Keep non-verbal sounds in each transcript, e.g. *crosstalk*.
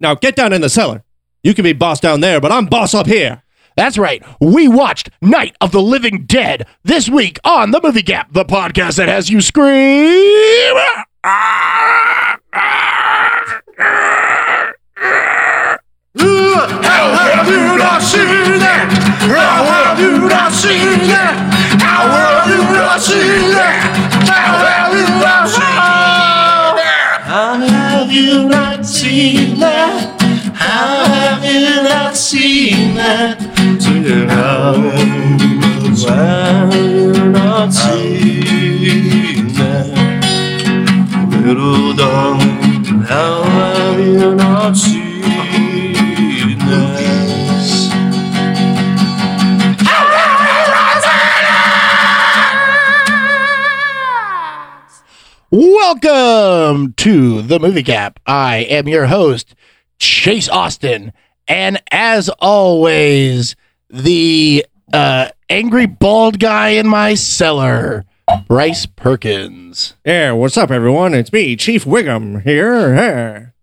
Now get down in the cellar. You can be boss down there, but I'm boss up here. That's right. We watched Night of the Living Dead this week on the Movie Gap, the podcast that has you scream. How have you not seen that? How have you not seen that? How have you not seen that? How have you not seen that? Have you not seen that? How have you not seen that? How have you not seen that? Little darling, how have you not seen Welcome to the Movie Gap. I am your host, Chase Austin, and as always, the uh, angry bald guy in my cellar, Bryce Perkins. Yeah, what's up, everyone? It's me, Chief Wiggum here. here.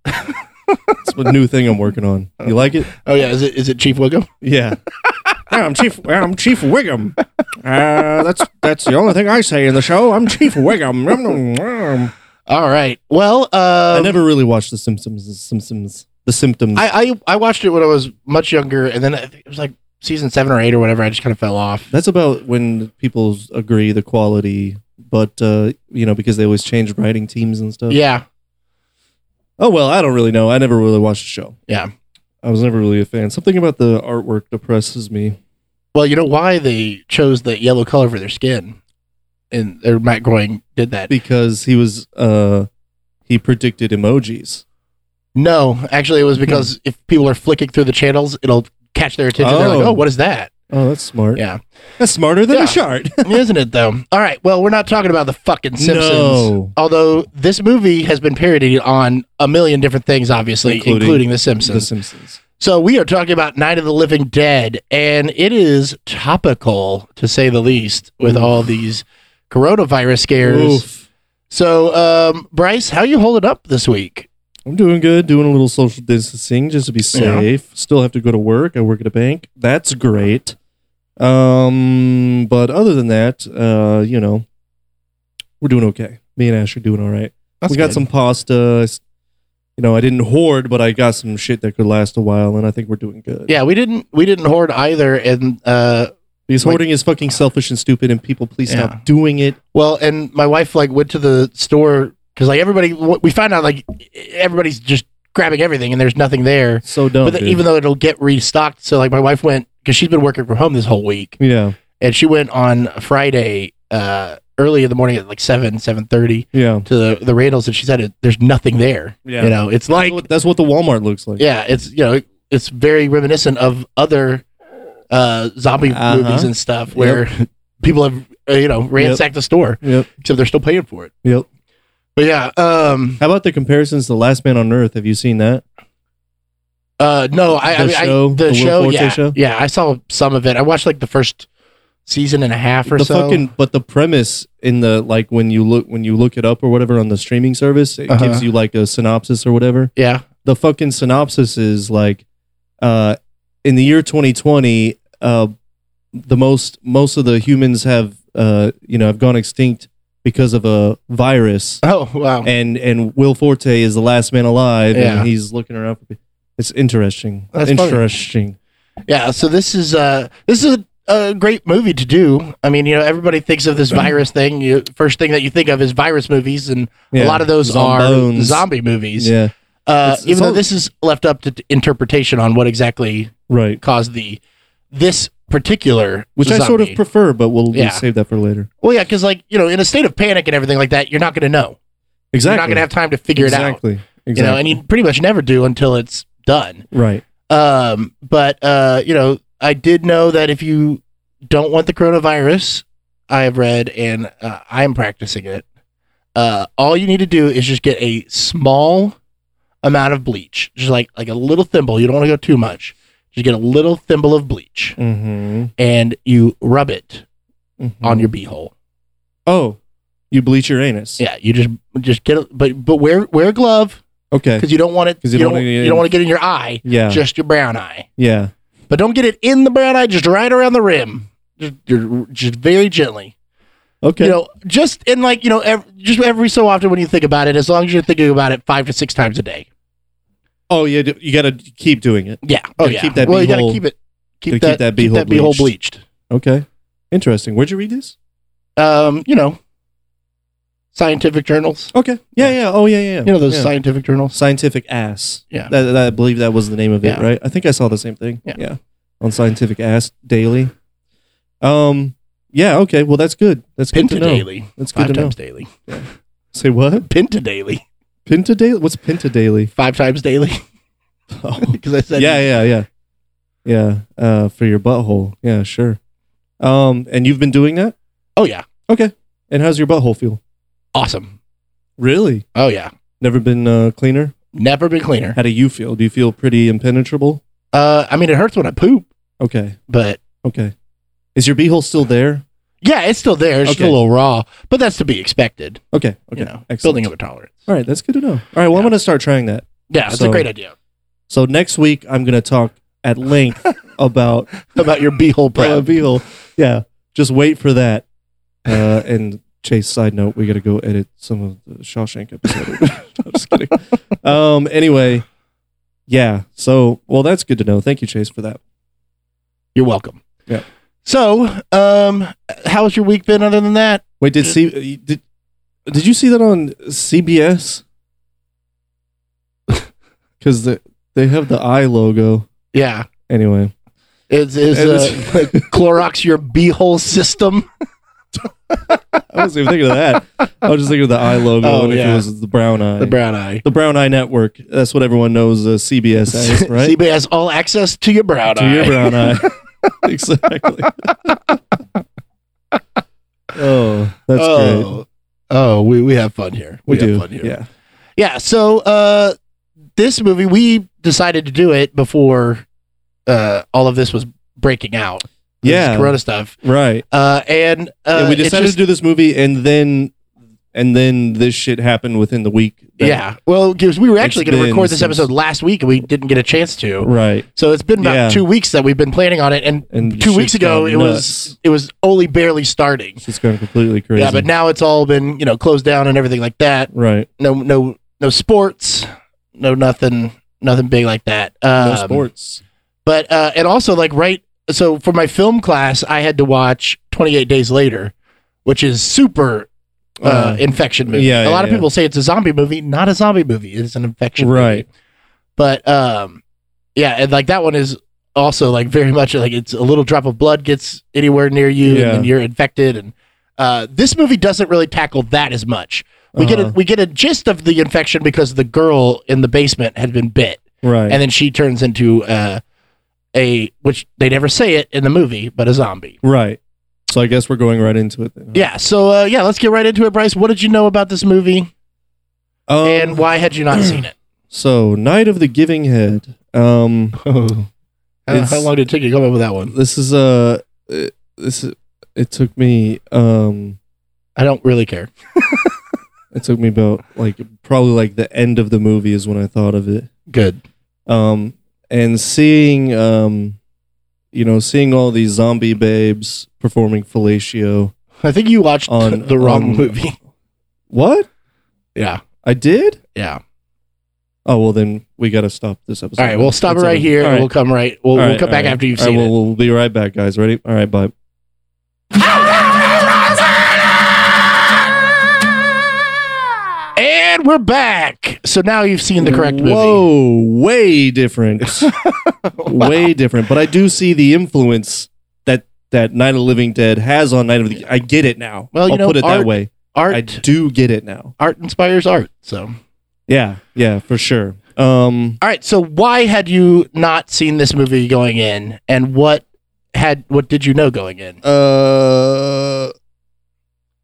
It's a new thing I'm working on. You like it? Oh yeah, is it is it Chief Wiggum? Yeah. *laughs* Yeah, I'm Chief. I'm Chief Wiggum. Uh, that's that's the only thing I say in the show. I'm Chief Wiggum. All right. Well, uh, I never really watched The Simpsons. The Simpsons. The Symptoms. I, I I watched it when I was much younger, and then I think it was like season seven or eight or whatever. I just kind of fell off. That's about when people agree the quality, but uh, you know because they always change writing teams and stuff. Yeah, Oh well, I don't really know. I never really watched the show. yeah. I was never really a fan. Something about the artwork depresses me. Well, you know why they chose the yellow color for their skin, and or Matt Groening did that. because he was uh he predicted emojis. No, actually, it was because if people are flicking through the channels, it'll catch their attention. They're like, Oh. "Oh, what is that?" Oh, that's smart. Yeah, That's smarter than Yeah. a shard. *laughs* *laughs* isn't it though? All right. Well, we're not talking about the fucking Simpsons. No. Although this movie has been parodied on a million different things, obviously, including, Including The the Simpsons. Simpsons. So we are talking about Night of the Living Dead, and it is topical to say the least with Oof. all these coronavirus scares. Oof. So, um, Bryce, how you holding up this week? I'm doing good, doing a little social distancing just to be safe. Still have to go to work. I work at a bank. That's great. Um, but other than that, uh, you know, we're doing okay. Me and Ash are doing all right. That's we got good. some pasta. You know, I didn't hoard, but I got some shit that could last a while, and I think we're doing good. Yeah, we didn't we didn't hoard either, and uh, Because Like- hoarding is fucking selfish and stupid, and people please Yeah. stop doing it. well, and my wife like went to the store because like everybody we found out like everybody's just grabbing everything and there's nothing there. So dumb. but then, even though it'll get restocked, so like my wife went because she's been working from home this whole week, yeah, and she went on Friday uh, early in the morning at like seven seven thirty yeah, to the the Randalls, and she said it, there's nothing there. yeah. You know, it's that's, like what, that's what the Walmart looks like. yeah, it's you know it's very reminiscent of other uh, zombie Uh-huh. movies and stuff where *laughs* people have uh, you know ransacked the store, Yep. except they're still paying for it. Yep. But yeah, um, How about the comparisons to Last Man on Earth? Have you seen that? uh, no, I, I The mean, show? I, The the, Will show, Forte yeah, show? yeah, I saw some of it. I watched like the first season and a half or the so. fucking but the premise in the like when you look when you look it up or whatever on the streaming service, it Uh-huh. gives you like a synopsis or whatever. yeah, The fucking synopsis is like uh in the year 2020, uh the most most of the humans have uh you know have gone extinct because of a virus. oh wow, and and Will Forte is the last man alive, Yeah. and he's looking around for. It's interesting. That's funny. interesting. yeah. So this is uh, this is a, a great movie to do. I mean, you know, everybody thinks of this virus thing. You first thing that you think of is virus movies, and a lot of those are zombie movies. Yeah, Uh, It's- it's even though this is left up to t- interpretation on what exactly right. caused the this particular Which I sort of prefer, but we'll, we'll save that for later. well, yeah, because like you know, in a state of panic and everything like that, you're not going to know. Exactly. You're not going to have time to figure it out. exactly. Exactly. You know, and you pretty much never do until it's done. right. Um, but uh, you know, I did know that if you don't want the coronavirus, I have read and uh, I am practicing it. Uh, all you need to do is just get a small amount of bleach, just like like a little thimble. You don't want to go too much. Just get a little thimble of bleach, Mm-hmm. and you rub it on your beehole. Oh, you bleach your anus. Yeah, you just just get a, but but wear wear a glove. Okay. because you don't want it. You, you don't. don't wanna get you in- don't want to get in your eye. Yeah. Just your brown eye. yeah. But don't get it in the brown eye. Just right around the rim. Just, just very gently. Okay. You know, just in like you know, ev just every so often when you think about it, as long as you're thinking about it five to six times a day. Oh yeah. d- You got to keep doing it. Yeah. Oh yeah. keep that well, you gotta keep it. Keep that. keep that keep that beehole bleached. bleached. Okay. Interesting. Where'd you read this? Um, you know, scientific journals. Okay. Yeah. Yeah. Oh yeah. Yeah. You know those yeah. scientific journals. scientific ass. Yeah. That, that- I believe that was the name of it, Yeah. right? I think I saw the same thing. Yeah. On scientific ass daily. Um. Yeah. Okay. Well, that's good. That's good Pinta to know. daily. That's good Five to know. times daily. Say what? Pinta daily. Pinta daily. What's Pinta daily? Five times daily. *laughs* Oh. Because I said yeah. Yeah. Yeah. Yeah. Uh, for your butthole. Yeah. Sure. Um. And you've been doing that. Oh yeah. Okay. And how's your butthole feel? Awesome. Really? Oh yeah. Never been uh, cleaner. Never been cleaner. How do you feel? Do you feel pretty impenetrable? Uh, I mean, it hurts when I poop, Okay. but Okay. Is your beehole still there? Yeah, it's still there. It's still a little raw, but that's to be expected. Okay. Okay. You know, Excellent. building up a tolerance. All right, that's good to know. All right, well, I'm Yeah. going to start trying that. Yeah, it's So- a great idea So next week, I'm going to talk at length *laughs* about about your beehole *laughs* uh, prep. beehole. Yeah, just wait for that. Uh, and Chase, side note, we got to go edit some of the Shawshank episode. *laughs* I'm just kidding. Um. Anyway, yeah. So, well, that's good to know. Thank you, Chase, for that. You're welcome. Yeah. So, um, how's your week been? Other than that, Wait, did see did did you see that on CBS? Because *laughs* the, they have the eye logo. yeah, Anyway, is is uh, *laughs* Clorox your beehole system? *laughs* I wasn't even thinking of that. I was just thinking of the eye logo Oh, and yeah. it was the brown eye. The brown eye. The Brown Eye Network. That's what everyone knows uh, CBS as, right? CB has all access to your brown to eye. To your brown eye. *laughs* exactly. oh, that's great. oh, oh, we, we have fun here. We, have do. fun here. Yeah. Yeah. So uh, this movie, we decided to do it before uh, all of this was breaking out. Yeah. Corona stuff. Right. Uh, and uh, yeah, we decided just- to do this movie and then and then this shit happened within the week. that- yeah. Well, because we were actually going to been record this since- episode last week and we didn't get a chance to. Right. So it's been about Yeah. two weeks that we've been planning on it, and And two shit's weeks ago gone it was nuts. it was only barely starting. It's gone completely crazy. Yeah, but now it's all been you know closed down and everything like that. right. No, no, no sports, no nothing, nothing big like that. No Um, sports. but uh, and also like right. So for my film class, I had to watch Twenty Eight Days Later, which is super uh, Uh, infection movie. yeah, a lot of yeah. people say it's a zombie movie. Not a zombie movie. It's an infection Right. movie. But um, yeah, and like that one is also like very *laughs* much like it's a little drop of blood gets anywhere near you Yeah. and you're infected. And uh, this movie doesn't really tackle that as much. We get a Uh-huh. we get a gist of the infection because the girl in the basement had been bit, right. and then she turns into uh, a which they never say it in the movie, but a zombie. right. So I guess we're going right into it then. huh? Yeah. So uh, yeah, let's get right into it, Bryce. What did you know about this movie, Um, and why had you not *clears throat* seen it? so Night of the Giving Head. Um *laughs* How, how long did it take you to come up with that one? this is uh uh, this is, it took me um I don't really care. *laughs* it took me about like probably like the end of the movie is when I thought of it. Good. Um and seeing um you know seeing all these zombie babes performing fellatio. I think you watched On- *laughs* the wrong on- movie. What? Yeah. I did? Yeah. Oh well then we gotta stop this episode. All right. We'll stop it right here, right. we'll come right. We'll, All we'll come back right. after you've All right, seen well, it. We'll be right back, guys. Ready? All right, bye. And we're back. So now you've seen the correct movie. Whoa, way different. *laughs* Way different. But I do see the influence that that Night of the Living Dead has on Night of the. I get it now. Well, you I'll know, put it art- that way. Art, I do get it now. art inspires art. So, Yeah, yeah, for sure. Um, all right. So, why had you not seen this movie going in, and what had what did you know going in? uh,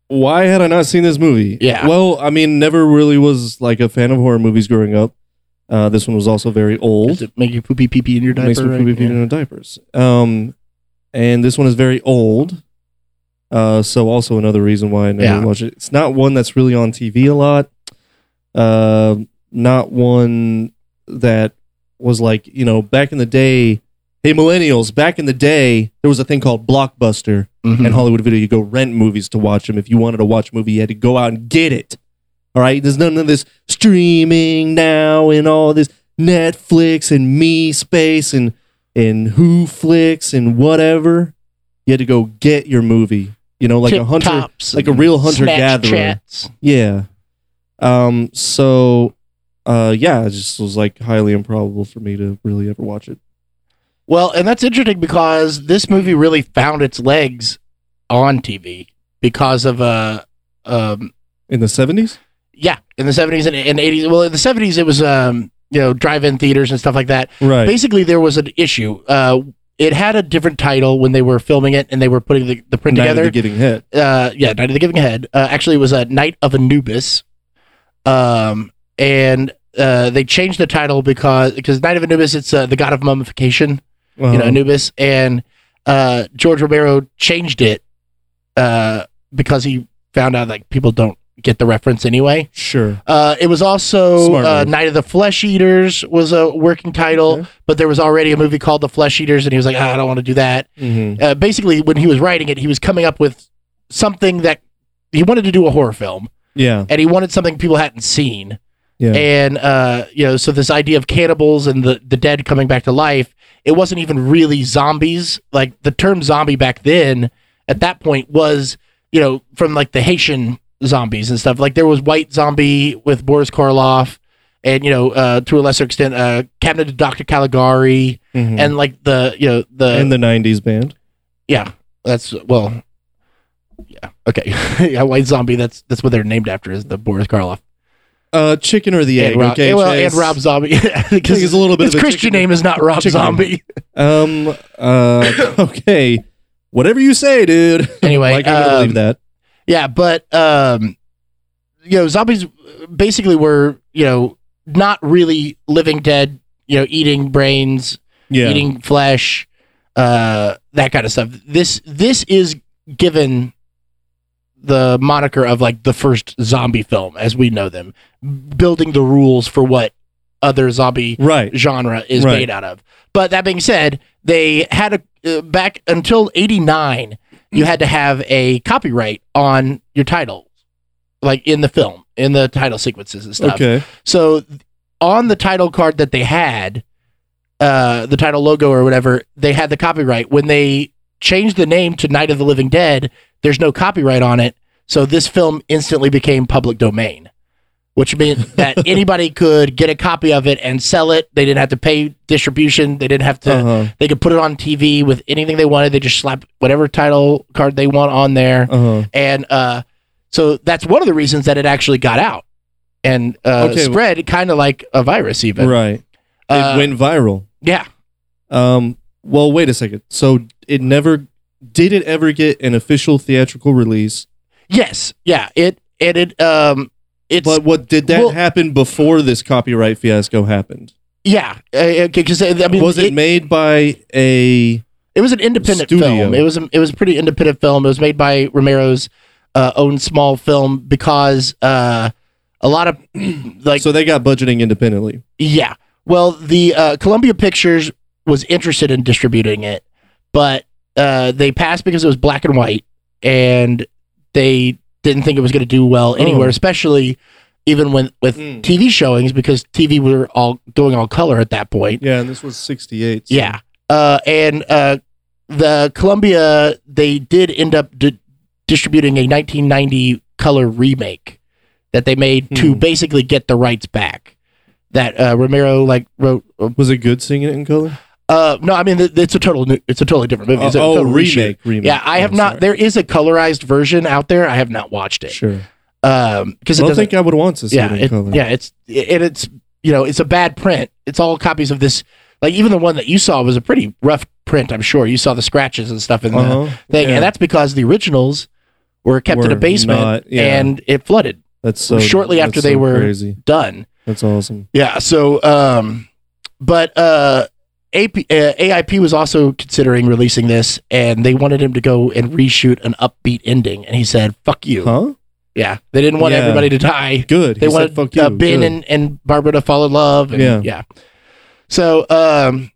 why had I not seen this movie? Yeah. Well, I mean, never really was like a fan of horror movies growing up. Uh, this one was also very old. Does it make you poopy pee pee in your diaper? makes me right? poopy pee Yeah. in diapers. Um, and this one is very old. Uh, so also another reason why I never Yeah. watch it. It's not one that's really on TV a lot. Uh, not one that was like you know back in the day. Hey, millennials! Back in the day, there was a thing called Blockbuster Mhm. and Hollywood Video. You go rent movies to watch them. If you wanted to watch a movie, you had to go out and get it. All right, there's none of this streaming now and all this Netflix and Me Space and and Who Flicks and whatever. You had to go get your movie. You know, like a hunter, like a real hunter gatherer. Snapchats. Yeah. Um. So, uh, yeah, it just was like highly improbable for me to really ever watch it. Well, and that's interesting because this movie really found its legs on TV because of uh um In the seventies. yeah in the seventies and, and eighties. Well, in the seventies it was um you know drive-in theaters and stuff like that. Right. Basically, there was an issue. Uh, it had a different title when they were filming it and they were putting the, the print together. Night of the Giving Head. uh, yeah, Night of the Giving Head. Uh, actually, it was a Night of Anubis. Um, and uh, they changed the title because because Night of Anubis, it's uh, the god of mummification, you know, Uh-huh. Anubis, and uh, George Romero changed it uh, because he found out like people don't get the reference anyway. Sure. Uh, it was also uh. Night of the Flesh Eaters was a working title, Okay. but there was already a movie called The Flesh Eaters, and he was like, "Ah, I don't want to do that Mm-hmm. uh, basically when he was writing it he was coming up with something that he wanted to do a horror film Yeah. and he wanted something people hadn't seen Yeah. and uh, you know so this idea of cannibals and the, the dead coming back to life it wasn't even really zombies like the term zombie back then at that point was you know from like the haitian zombies and stuff like there was white zombie with boris karloff and you know uh, to a lesser extent uh, cabinet of dr caligari Mhm. and like the you know the and the '90s band. yeah, that's well. Yeah. Okay. *laughs* yeah, White Zombie. That's that's what they're named after. Is the Boris Karloff Uh, chicken or the egg? and Rob, okay, well, Chase? and Rob Zombie. I think it's a little bit his of a Christian chicken- name is not Rob chicken. Zombie. Um. Uh. *coughs* okay. Whatever you say, dude. *laughs* Anyway, like, gonna um, believe that. Yeah, but um, you know, zombies basically were you know not really living dead. You know, eating brains, Yeah. eating flesh, uh, that kind of stuff. This this is given the moniker of like the first zombie film as we know them, building the rules for what other zombie Right. genre is Right. made out of. But that being said, they had a uh, back until '89, you had to have a copyright on your title, like in the film, in the title sequences and stuff. Okay. So on the title card that they had, uh, the title logo or whatever, they had the copyright. When they changed the name to Night of the Living Dead, there's no copyright on it. So this film instantly became public domain, which meant that *laughs* anybody could get a copy of it and sell it. They didn't have to pay distribution. They didn't have to. Uh huh. They could put it on TV with anything they wanted. They just slap whatever title card they want on there Uh huh. and uh, so that's one of the reasons that it actually got out and uh, Okay. spread kind of like a virus even Right. Uh, it went viral. yeah Um. Well, wait a second. So it never did it ever get an official theatrical release? yes yeah it it, it um it's But what did that well- happen before this copyright fiasco happened? yeah because i mean was it, made by a it was an independent Studio. film it was a, it was a pretty independent film it was made by romero's uh, own small film because uh a lot of *clears throat* like so they got budgeting independently? Yeah. Well, the uh, Columbia Pictures was interested in distributing it, but uh, they passed because it was black and white, and they didn't think it was going to do well anywhere, Oh. especially even when with Mm. TV showings because TV were all going all color at that point. Yeah, and this was '68. so- Yeah. Uh, and uh, the Columbia they did end up di- distributing a 1990 color remake that they made to Hmm. basically get the rights back. That uh, Romero like wrote. Uh, Was it good singing it in color? No, I mean it's a total new, it's a totally different movie. It's a oh, total remake, remake. Yeah, I have Oh, not. sorry. There is a colorized version out there. I have not watched it. Sure. Um, because I don't think I would want to see yeah, it in it, color. yeah, it's it, it's you know it's a bad print. It's all copies of this. Like even the one that you saw was a pretty rough print. I'm sure you saw the scratches and stuff in the Uh-huh. thing, Yeah. and that's because the originals were kept in a basement not- yeah. and it flooded That's so shortly that's after they were- crazy. done. That's awesome. Yeah. So, um, but uh, AP, uh, AIP was also considering releasing this, and they wanted him to go and reshoot an upbeat ending, and he said, "Fuck you." Huh? Yeah, they didn't want Yeah. everybody to die. Good. They He wanted said, "Fuck you." uh, Ben and, and Barbara to fall in love. And, Yeah. yeah. So, um,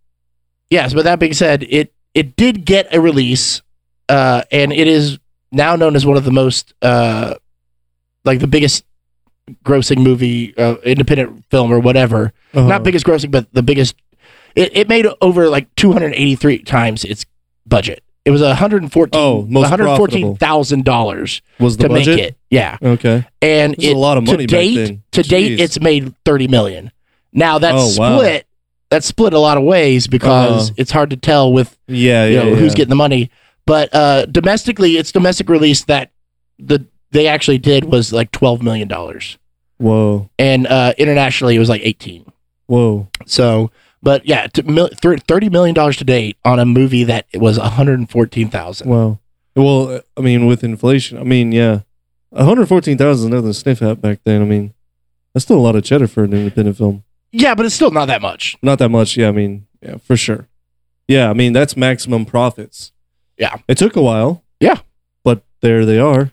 yes, but that being said, it it did get a release, uh, and it is now known as one of the most, uh, like the biggest grossing movie, uh, independent film or whatever. Uh-huh. Not biggest grossing, but the biggest. It, it made over like 283 times its budget. It was 114 Oh, most $114,000 was the to budget. make it. Yeah. Okay. And it, a lot of money to date. To date, it's made 30 million. Now that's Oh, wow. split. That's split a lot of ways because Uh-huh. it's hard to tell with Yeah, you yeah, yeah. who's getting the money. But uh, domestically, its domestic release that the they actually did was like 12 million dollars, Whoa, and uh, internationally it was like 18. whoa. So, but yeah, 30 million dollars to date on a movie that was 114,000. Wow. Well, I mean, with inflation, I mean, yeah, one hundred fourteen thousand is nothing to sniff at back then. I mean, that's still a lot of cheddar for an independent film. Yeah, but it's still not that much. Not that much. Yeah, I mean, yeah, for sure. Yeah, I mean, that's maximum profits. Yeah. It took a while. Yeah. But there they are.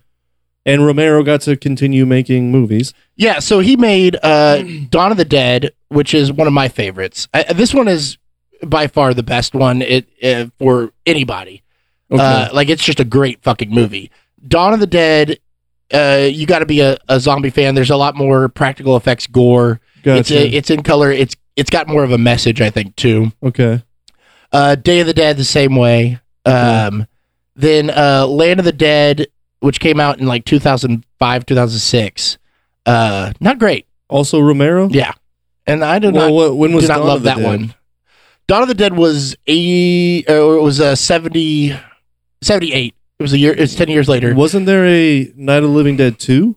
And Romero got to continue making movies. Yeah, so he made uh, *clears throat* Dawn of the Dead, which is one of my favorites. I, this one is by far the best one it, uh, for anybody. Okay. Uh, like it's just a great fucking movie. Dawn of the Dead. Uh, you got to be a, a zombie fan. There's a lot more practical effects, gore. It's a, it's in color. It's it's got more of a message, I think, too. okay. Uh, Day of the Dead the same way. Um, then uh, Land of the Dead, which came out in like 2005, 2006. Uh, not great. Also Romero? Yeah, and I do well, not when was not Dawn love that Dead? one. Dawn of the Dead was eighty, or it was uh, 70, 78. It was a year. It's ten years later. Wasn't there a Night of the Living Dead 2?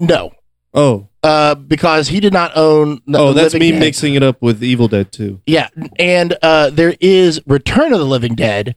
No, Oh. uh, because he did not own. the Oh, that's Living me Dead. mixing it up with Evil Dead 2. Yeah, and uh, there is Return of the Living Dead,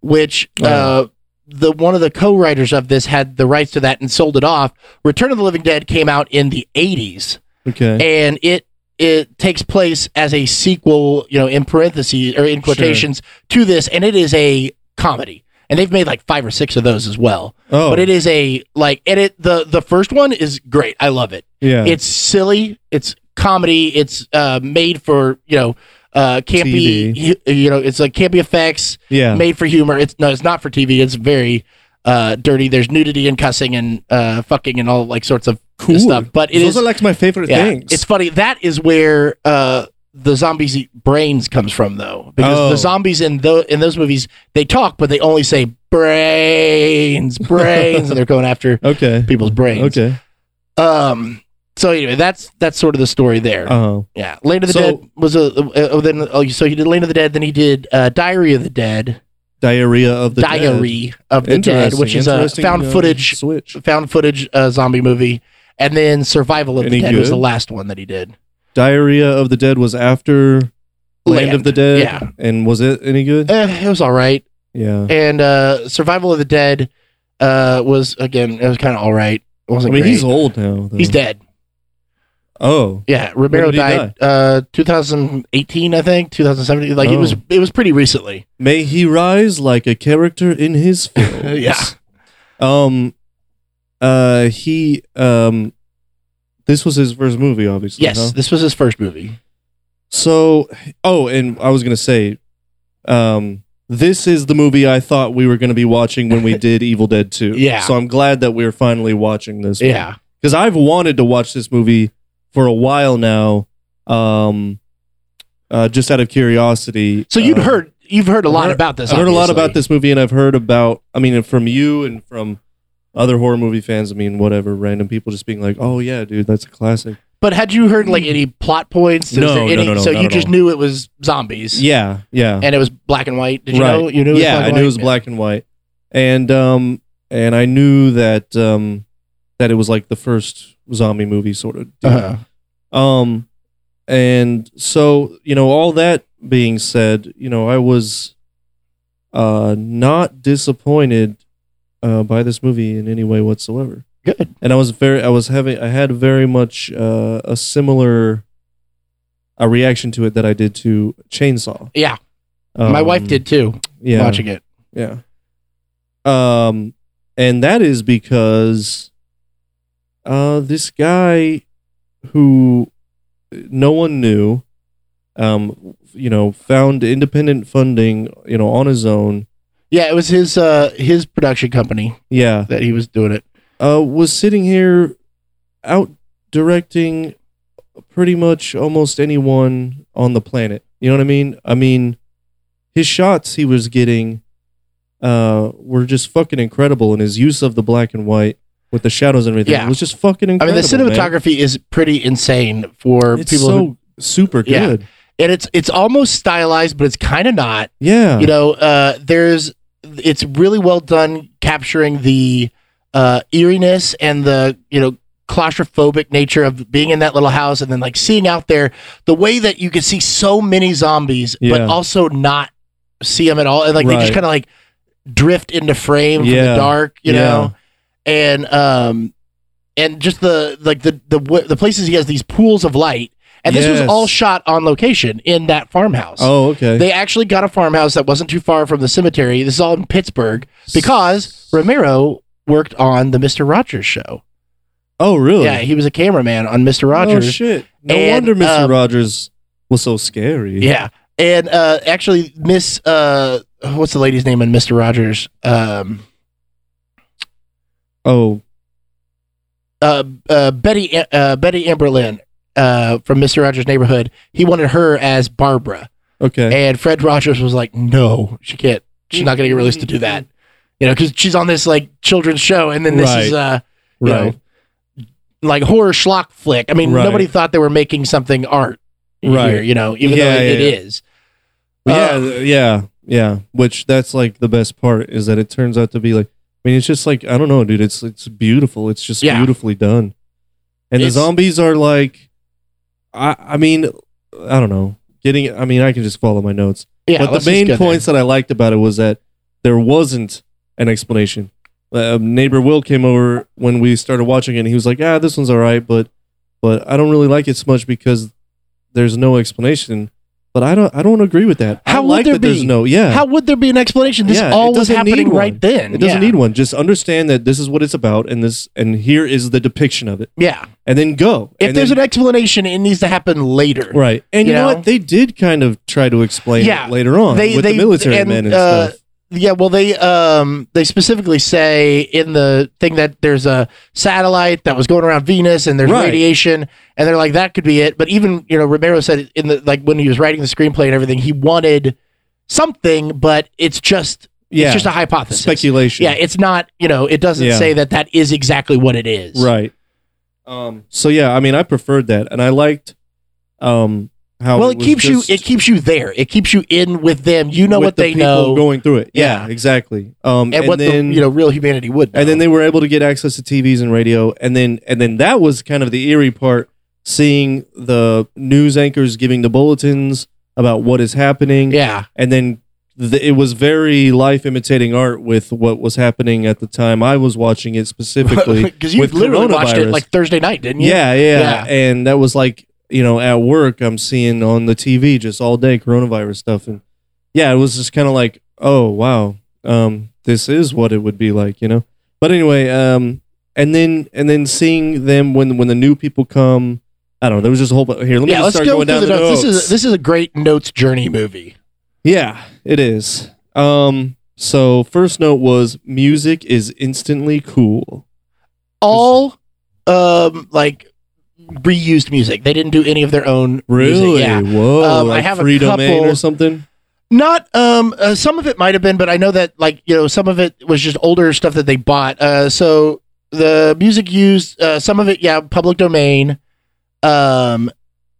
which uh, Oh. the one of the co-writers of this had the rights to that and sold it off. Return of the Living Dead came out in the eighties, Okay. and it it takes place as a sequel, you know, in parentheses or in quotations to this, and it is a comedy. And they've made like five or six of those as well. Oh, But it is a like, and it the the first one is great. I love it. yeah. It's silly. It's comedy. It's uh, made for you know uh, campy. hu- You know, it's like campy effects yeah. made for humor. It's no, it's not for TV. It's very uh, dirty. There's nudity and cussing and uh, fucking and all like sorts of cool stuff. But it Those is are like my favorite yeah, things. it's funny. That is where uh, the zombies eat brains comes from, though, because Oh. the zombies in those in those movies they talk, but they only say brains, brains, and they're going after *laughs* okay. people's brains. Okay. Um. So anyway, that's that's sort of the story there. Uh, yeah, Land of the so- Dead was a. Uh, oh, then oh, so he did Land of the Dead. Then he did uh, Diary of the Dead. Diarrhea of the Dead. Diary of the Dead, which is a found uh, footage switch. found footage uh, zombie movie. And then Survival of Any the Dead was the last one that he did. Diarrhea of the Dead was after Land, of the Dead. yeah. And was it any good? Eh, it was all right. Yeah. And uh, Survival of the Dead uh, was again it was kind of all right. It I wasn't mean, great. he's old now. Though. He's dead. Oh. Yeah, Romero died uh 2018, I think, 2017. Like it was Oh. it was pretty recently. May he rise like a character in his *laughs* films. Yeah. Um. Uh. He. Um. This was his first movie, obviously. Yes, huh? this was his first movie. So. Oh, and I was gonna say, um, this is the movie I thought we were gonna be watching when we *laughs* did Evil Dead Two. Yeah. So I'm glad that we're finally watching this. Yeah. because I've wanted to watch this movie for a while now. Um, uh, just out of curiosity. So you'd Uh, heard you've heard a lot heard- about this. I've heard a lot about this movie, and I've heard about. I mean, from you and from other horror movie fans. I mean, whatever, random people just being like, "Oh yeah, dude, that's a classic." But had you heard like any plot points? No, there no, no, no, So you just knew it was zombies. Yeah, yeah, And it was black and white. Did you right. know? You knew. It was yeah, black I knew it was black and white, and um, and I knew that um, that it was like the first zombie movie sort of. deal. Uh-huh. Um, and so you know, all that being said, you know, I was uh not disappointed uh by this movie in any way whatsoever. Good. And I was very, I was having, I had very much uh, a similar a reaction to it that I did to Chainsaw. Yeah, my Um, wife did too. Yeah, Watching it. yeah. Um, and that is because uh, this guy who no one knew, um, you know, found independent funding, you know, on his own. Yeah, it was his uh his production company Yeah, that he was doing it. uh, was sitting here out directing pretty much almost anyone on the planet. You know what I mean? I mean, his shots he was getting uh, were just fucking incredible, and his use of the black and white with the shadows and everything Yeah. It was just fucking incredible. I mean, the man. cinematography is pretty insane for people. it's people so who super Yeah. good. and it's it's almost stylized, but it's kind of not. Yeah, You know, uh, there's it's really well done capturing the uh, eeriness and the you know claustrophobic nature of being in that little house and then like seeing out there the way that you can see so many zombies but also not see them at all and like they just kind of like drift into frame from the dark you Yeah. know and um and just the like the the the places he has these pools of light and this was all shot on location in that farmhouse Oh, okay. they actually got a farmhouse that wasn't too far from the cemetery. This is all in Pittsburgh because Romero worked on the Mister Rogers show. oh, really? Yeah, he was a cameraman on Mister Rogers. Oh shit! No And, wonder Mr. um, Rogers was so scary. yeah, and uh, actually, Miss uh, what's the lady's name in Mister Rogers? Um, Oh, uh, uh, Betty uh, Betty Aberlin uh, from Mister Rogers' Neighborhood. He wanted her as Barbara, okay. and Fred Rogers was like, "No, she can't. She's not going to get released to do that." You know, because she's on this like children's show, and then this is Right. uh, you right. know, like horror schlock flick. I mean, Right. nobody thought they were making something art Right. here, you know, even Yeah, though it, yeah, it is. yeah, Uh, th- yeah, yeah. Which that's like the best part is that it turns out to be like. I mean, it's just like I don't know, dude. It's it's beautiful. It's just Yeah. beautifully done, and It's- the zombies are like, I I mean, I don't know. Getting, I mean, I can just follow my notes. yeah, but let's the main go there. points that I liked about it was that there wasn't an explanation. Uh, neighbor Will came over when we started watching it. and He was like, "Ah, this one's all right, but but I don't really like it so much because there's no explanation." But I don't I don't agree with that. How I would like there that there's be? no yeah. How would there be an explanation? This Yeah, all was happening right then. it doesn't yeah. need one. Just understand that this is what it's about, and this and here is the depiction of it, Yeah. and then go. If And there's then- an explanation, it needs to happen later. right, and you, you know, know? what? They did kind of try to explain Yeah. it later on They- with they- the military and, men and uh, stuff. Yeah, well, they um they specifically say in the thing that there's a satellite that was going around Venus and there's Right. radiation, and they're like that could be it. But even you know Romero said in the like when he was writing the screenplay and everything, he wanted something, but it's just Yeah, it's just a hypothesis. speculation. Yeah, it's not you know it doesn't Yeah. say that that is exactly what it is. Right. Um. So yeah, I mean, I preferred that, and I liked, um, how Well, it was keeps just you it keeps you there. It keeps you in with them. You know what the they know going through it. Yeah, Yeah. exactly. Um, and, what then the you know real humanity would. Know. and then they were able to get access to TVs and radio, and then and then that was kind of the eerie part, seeing the news anchors giving the bulletins about what is happening, yeah. and then. The, it was very life imitating art with what was happening at the time I was watching it specifically *laughs* because you literally watched it like Thursday night, didn't you? Yeah, yeah, Yeah. And that was like, you know, at work, I'm seeing on the TV just all day coronavirus stuff. And yeah, it was just kind of like, oh, wow, um, this is what it would be like, you know? But anyway, um, and then, and then seeing them when, when the new people come, I don't know, there was just a whole, bu- here, let me yeah. Let's start go going down the the notes. notes. This is this is a great notes journey movie. yeah, it is. Um, so first note was music is instantly cool. All um like reused music. They didn't do any of their own Really? music. Yeah. Whoa. Um, I like have a free domain couple- or something? Not um uh, some of it might have been, but I know that like you know some of it was just older stuff that they bought. Uh, so the music used uh, some of it, yeah, public domain. Um,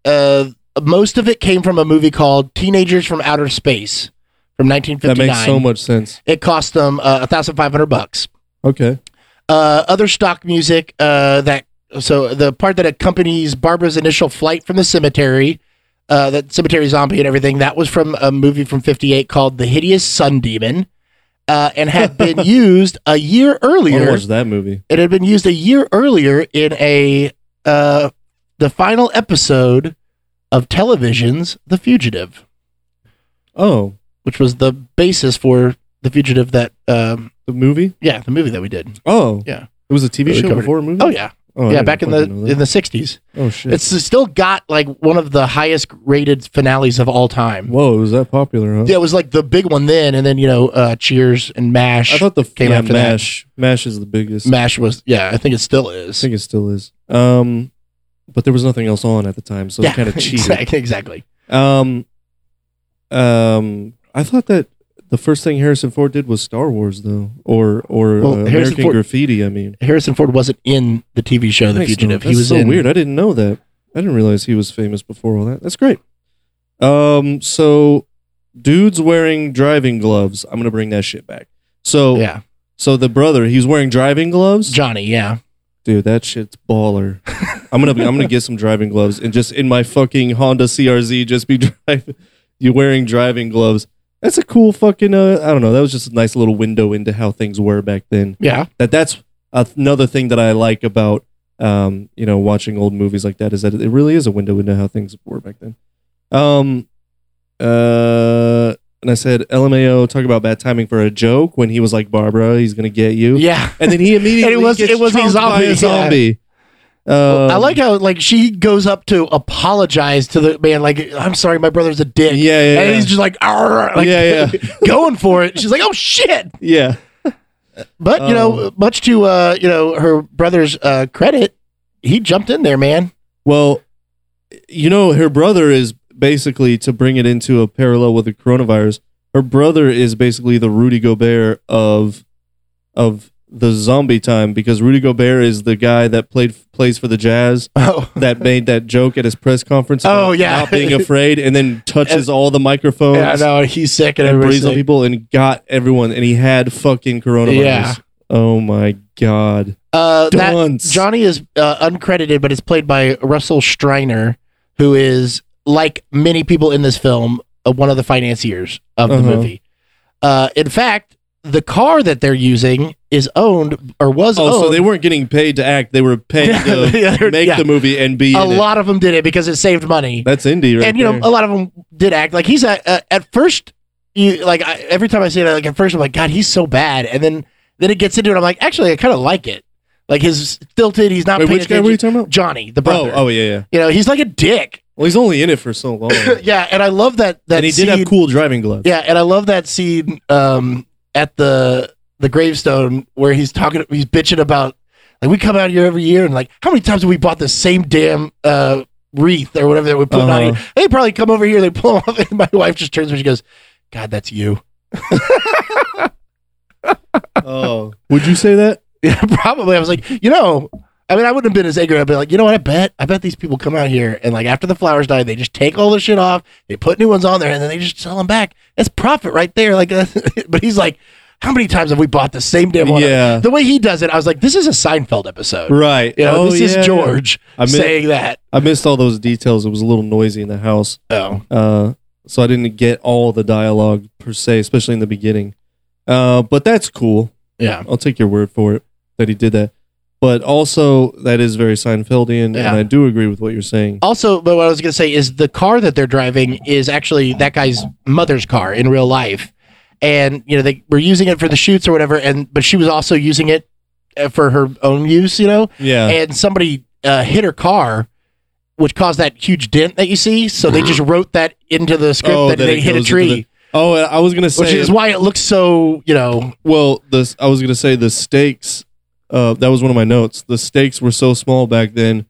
uh, most of it came from a movie called Teenagers from Outer Space from 1959. That makes so much sense. It cost them uh, a thousand five hundred bucks. Okay. Uh, other stock music uh, that so the part that accompanies Barbara's initial flight from the cemetery, uh, that cemetery zombie and everything, that was from a movie from '58 called "The Hideous Sun Demon," uh, and had been *laughs* used a year earlier. watched that movie. It had been used a year earlier in a uh, the final episode of television's The Fugitive, Oh, which was the basis for The Fugitive. That um, the movie? yeah, the movie that we did. Oh, Yeah. It was a TV show before a movie. Oh yeah, Oh, yeah, back in the fucking know that. in the '60s. oh shit. It's still got like one of the highest rated finales of all time. Whoa, it was that popular? Huh? Yeah, it was like the big one then, and then you know, uh, Cheers and Mash. I thought the came yeah, after that. Mash. Mash is the biggest. Mash was yeah, I think it still is. I think it still is. Um, but there was nothing else on at the time, so yeah, it kind of cheated. exactly, exactly. Um, um, I thought that the first thing Harrison Ford did was Star Wars, though, or or Well, uh, American Ford- Graffiti. I mean, Harrison Ford wasn't in the TV show The Fugitive. He That's was so in weird. I didn't know that. I didn't realize he was famous before all that. That's great. Um, so dude's wearing driving gloves. I'm gonna bring that shit back. So Yeah, so the brother, he's wearing driving gloves. Johnny. Yeah, Dude, that shit's baller. I'm gonna I'm gonna get some driving gloves and just in my fucking Honda CRZ just be *laughs* driving. You wearing driving gloves. That's a cool fucking. Uh, I don't know. That was just a nice little window into how things were back then. yeah. That that's another thing that I like about um you know watching old movies like that is that it really is a window into how things were back then. Um, uh, and I said LMAO talk about bad timing for a joke when he was like Barbara, he's gonna get you. Yeah. And then he immediately *laughs* And it was- it was a zombie, yeah. zombie. Um, I like how like she goes up to apologize to the man, like, I'm sorry, my brother's a dick. Yeah, yeah, And yeah. he's just like, like Yeah, *laughs* going for it. She's like, oh shit. yeah. But you know, Um, much to uh, you know, her brother's uh credit, he jumped in there, man. Well, you know, her brother is basically to bring it into a parallel with the coronavirus. Her brother is basically the Rudy Gobert of of the zombie time because Rudy Gobert is the guy that played plays for the Jazz *laughs* Oh. that made that joke at his press conference. about Oh, yeah. not being *laughs* afraid, and then touches all the microphones. Yeah, no, he's sick and and breathes on people and got everyone, and he had fucking coronavirus. Yeah. Oh my god. Uh, that Johnny is uh, uncredited, but it's played by Russell Streiner, who is like many people in this film, uh, one of the financiers of the Uh-huh. movie. Uh, in fact, the car that they're using is owned or was Oh, owned. so they weren't getting paid to act; they were paid *laughs* to Yeah, make yeah. the movie and be a in it. lot of them did it because it saved money. That's indie, right and you know, a lot of them did act like he's at uh, at first. You like I, every time I say that, like at first I'm like, God, he's so bad, and then then it gets into it. I'm like, actually, I kind of like it. Like his stilted, he's not Wait, which guy were you talking about? Johnny, the Oh, brother. oh yeah, yeah. You know, he's like a dick. Well, he's only in it for so long, *laughs* yeah, and I love that that and he scene. did have cool driving gloves. Yeah, and I love that scene um, at the the gravestone where he's talking, he's bitching about like we come out here every year and like how many times have we bought the same damn uh, wreath or whatever that we put on Uh-huh. here? They probably come over here, they pull 'em *laughs* off, and my wife just turns to me, she goes, "God, that's you." *laughs* Oh, would you say that? *laughs* Yeah, probably. I was like, you know. I mean, I wouldn't have been as angry. I'd be like, you know what? I bet, I bet these people come out here and like after the flowers die, they just take all the shit off, they put new ones on there, and then they just sell them back. That's profit right there. Like, *laughs* but he's like, how many times have we bought the same damn one? Yeah. The way he does it, I was like, this is a Seinfeld episode. Right. You know, oh, this yeah. is George I mi- saying that. I missed all those details. It was a little noisy in the house, Oh, uh, so I didn't get all the dialogue per se, especially in the beginning. Uh, but that's cool. yeah. I'll take your word for it that he did that. But also, that is very Seinfeldian, Yeah. and I do agree with what you're saying. Also, but what I was going to say is the car that they're driving is actually that guy's mother's car in real life, and you know they were using it for the shoots or whatever, and but she was also using it uh, for her own use, you know, Yeah. and somebody uh, hit her car. Which caused that huge dent that you see. So they just wrote that into the script Oh, that, that they hit a tree, oh, I was gonna say which is why it looks so, you know, Well, this I was gonna say the stakes. Uh, that was one of my notes. The stakes were so small back then.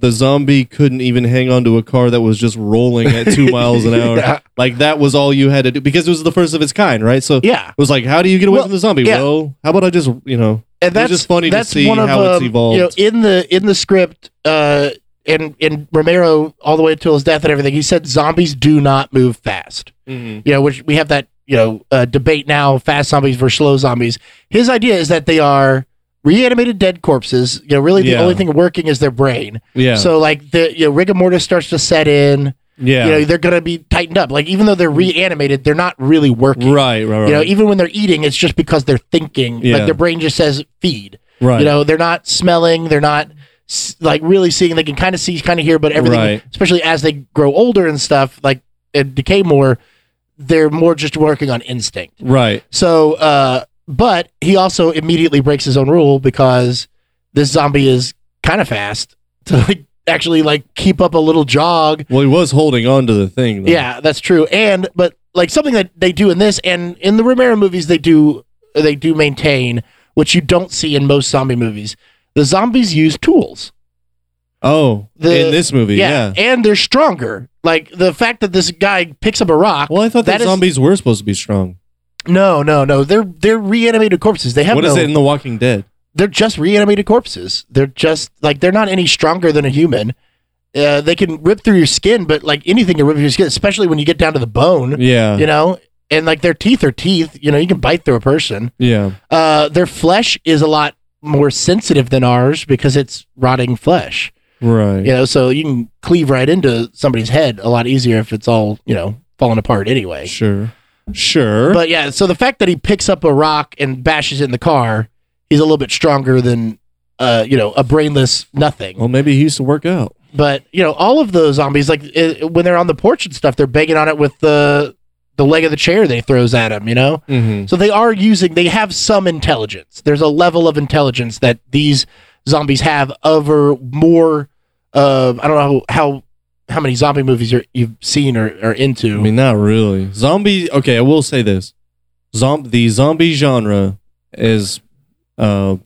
The zombie couldn't even hang onto a car that was just rolling at two miles an hour. *laughs* Yeah. Like that was all you had to do because it was the first of its kind, right? So yeah. it was like, how do you get away Well, from the zombie? yeah. Well, how about I just, you know, and It's that's just funny to that's see one of, how it's um, evolved. You know, in the in the script, uh, and in Romero all the way until his death and everything, he said zombies do not move fast. You know, which we have that you know uh, debate now: fast zombies versus slow zombies. His idea is that they are reanimated dead corpses. You know, really the Yeah. only thing working is their brain. yeah, So like the you know rigor mortis starts to set in. yeah, You know, they're gonna be tightened up. Like even though they're reanimated, they're not really working. right, right, right, You know, even when they're eating, it's just because they're thinking. Yeah. Like their brain just says feed. right. You know, they're not smelling. They're not like really seeing. They can kind of see, kind of hear, but everything, Right. especially as they grow older and stuff, like and decay more, they're more just working on instinct. right, So, uh, but he also immediately breaks his own rule because this zombie is kind of fast *laughs* to like actually like keep up a little jog. Well, he was holding on to the thing. Though. Yeah, that's true. And but like something that they do in this and in the Romero movies, they do they do maintain which you don't see in most zombie movies. The zombies use tools. Oh, The- in this movie, yeah. and they're stronger. Like the fact that this guy picks up a rock. Well, I thought that, That is- zombies were supposed to be strong. No, no, no. They're they're reanimated corpses. They have What no. is it in The Walking Dead? they're just reanimated corpses. They're just like they're not any stronger than a human. Uh, they can rip through your skin, but like anything can rip through your skin, especially when you get down to the bone. Yeah, You know, and like their teeth are teeth. You know, you can bite through a person. yeah. Uh, their flesh is a lot more sensitive than ours because it's rotting flesh. Right. You know, so you can cleave right into somebody's head a lot easier if it's all you know falling apart anyway. Sure. Sure. But yeah, so the fact that he picks up a rock and bashes it in the car, he's a little bit stronger than uh, you know, a brainless nothing. well, maybe he used to work out. But you know, all of those zombies, like uh when they're on the porch and stuff, they're banging on it with the the leg of the chair they throws at him. You know, Mm-hmm. so they are using. They have some intelligence. There's a level of intelligence that these zombies have over more. Uh, I don't know how how many zombie movies you're, you've seen or are into. I mean, not really. Zombie. Okay, I will say this: Zom- the zombie genre is uh,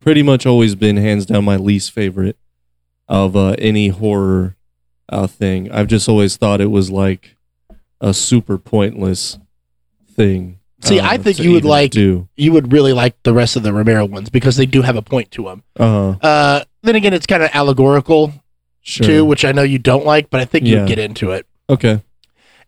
pretty much always been hands down my least favorite of uh, any horror uh, thing. I've just always thought it was like a super pointless thing. See, uh, I think you would like- do. you would really like the rest of the Romero ones because they do have a point to them. Uh, Uh, then again, it's kind of allegorical sure. too, which I know you don't like, but I think Yeah. you'd get into it. Okay.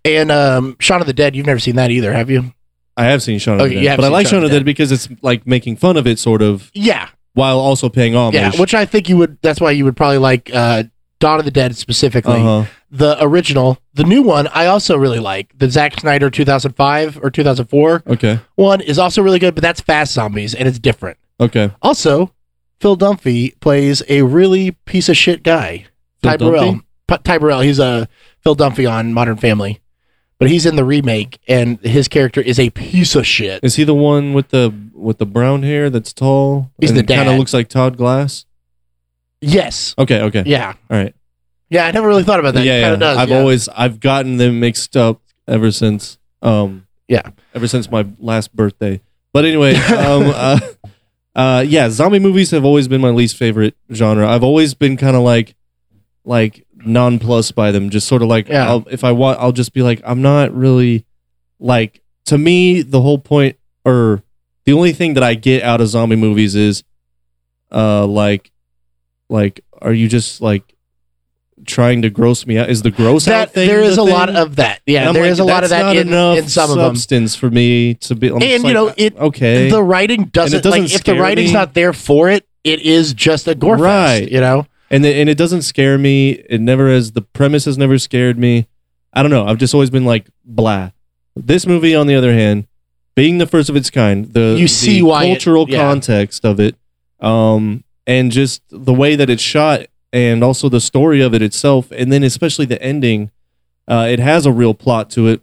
And um, Shaun of the Dead, you've never seen that either, have you? I have seen Shaun of Okay, the Dead, but I like Shaun Shaun of the Dead because it's like making fun of it, sort of, Yeah, while also paying homage. yeah. Which I think you would. That's why you would probably like uh, Dawn of the Dead specifically. uh-huh. The original, the new one, I also really like. The Zack Snyder 2005 or 2004 Okay. one is also really good, but that's fast zombies and it's different. Okay. Also, Phil Dunphy plays a really piece of shit guy. Phil Ty Burrell. P- Ty Burrell. He's a Phil Dunphy on Modern Family, but he's in the remake, and his character is a piece of shit. Is he the one with the with the brown hair that's tall? He's and the Kind of dad. looks like Todd Glass. Yes. Okay. Okay. Yeah. All right. Yeah. I never really thought about that. yeah. It yeah. kinda does. I've yeah. always I've gotten them mixed up ever since. Um. Yeah. Ever since my last birthday. But anyway. *laughs* um. Uh, uh. Yeah. Zombie movies have always been my least favorite genre. I've always been kind of like, like nonplussed by them. Just sort of like, Yeah. I'll, if I want, I'll just be like, I'm not really like. To me, the whole point, or the only thing that I get out of zombie movies is, uh, like, like, are you just like trying to gross me out? Is the gross out that thing? there is the a lot thing? of that. And Yeah, I'm there like, is a lot of that's that not in, enough in some of them. substance for me to be. I'm just And, you like, know, it- okay, The writing doesn't, doesn't like if the scare writing's me. not there for it, it is just a gore Right. fest. You know. And the, and it doesn't scare me. It never has. The premise has never scared me. I don't know. I've just always been like blah. This movie, on the other hand, being the first of its kind, the You see the why it- cultural yeah. context of it, um, and just the way that it's shot, and also the story of it itself, and then especially the ending, uh, it has a real plot to it.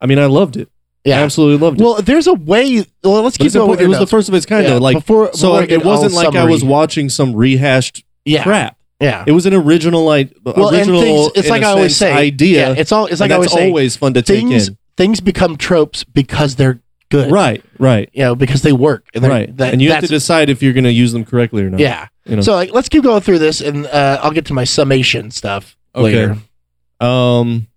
I mean, I loved it. I Yeah. absolutely loved it. Well, there's a way. Well, let's But keep going. it was the first of its kind, Yeah, though. Like, before, so before I it wasn't like I was watching some rehashed Yeah. crap. Yeah. It was an original, like Well, original. things, it's like I always say. idea. Yeah, it's all. It's like I always say. always fun to things take in. things become tropes because they're good. Right, right, You know, because they work. And right. That, and you have to decide if you're going to use them correctly or not. Yeah. You know. So like, let's keep going through this, and uh, I'll get to my summation stuff Okay. later. Um.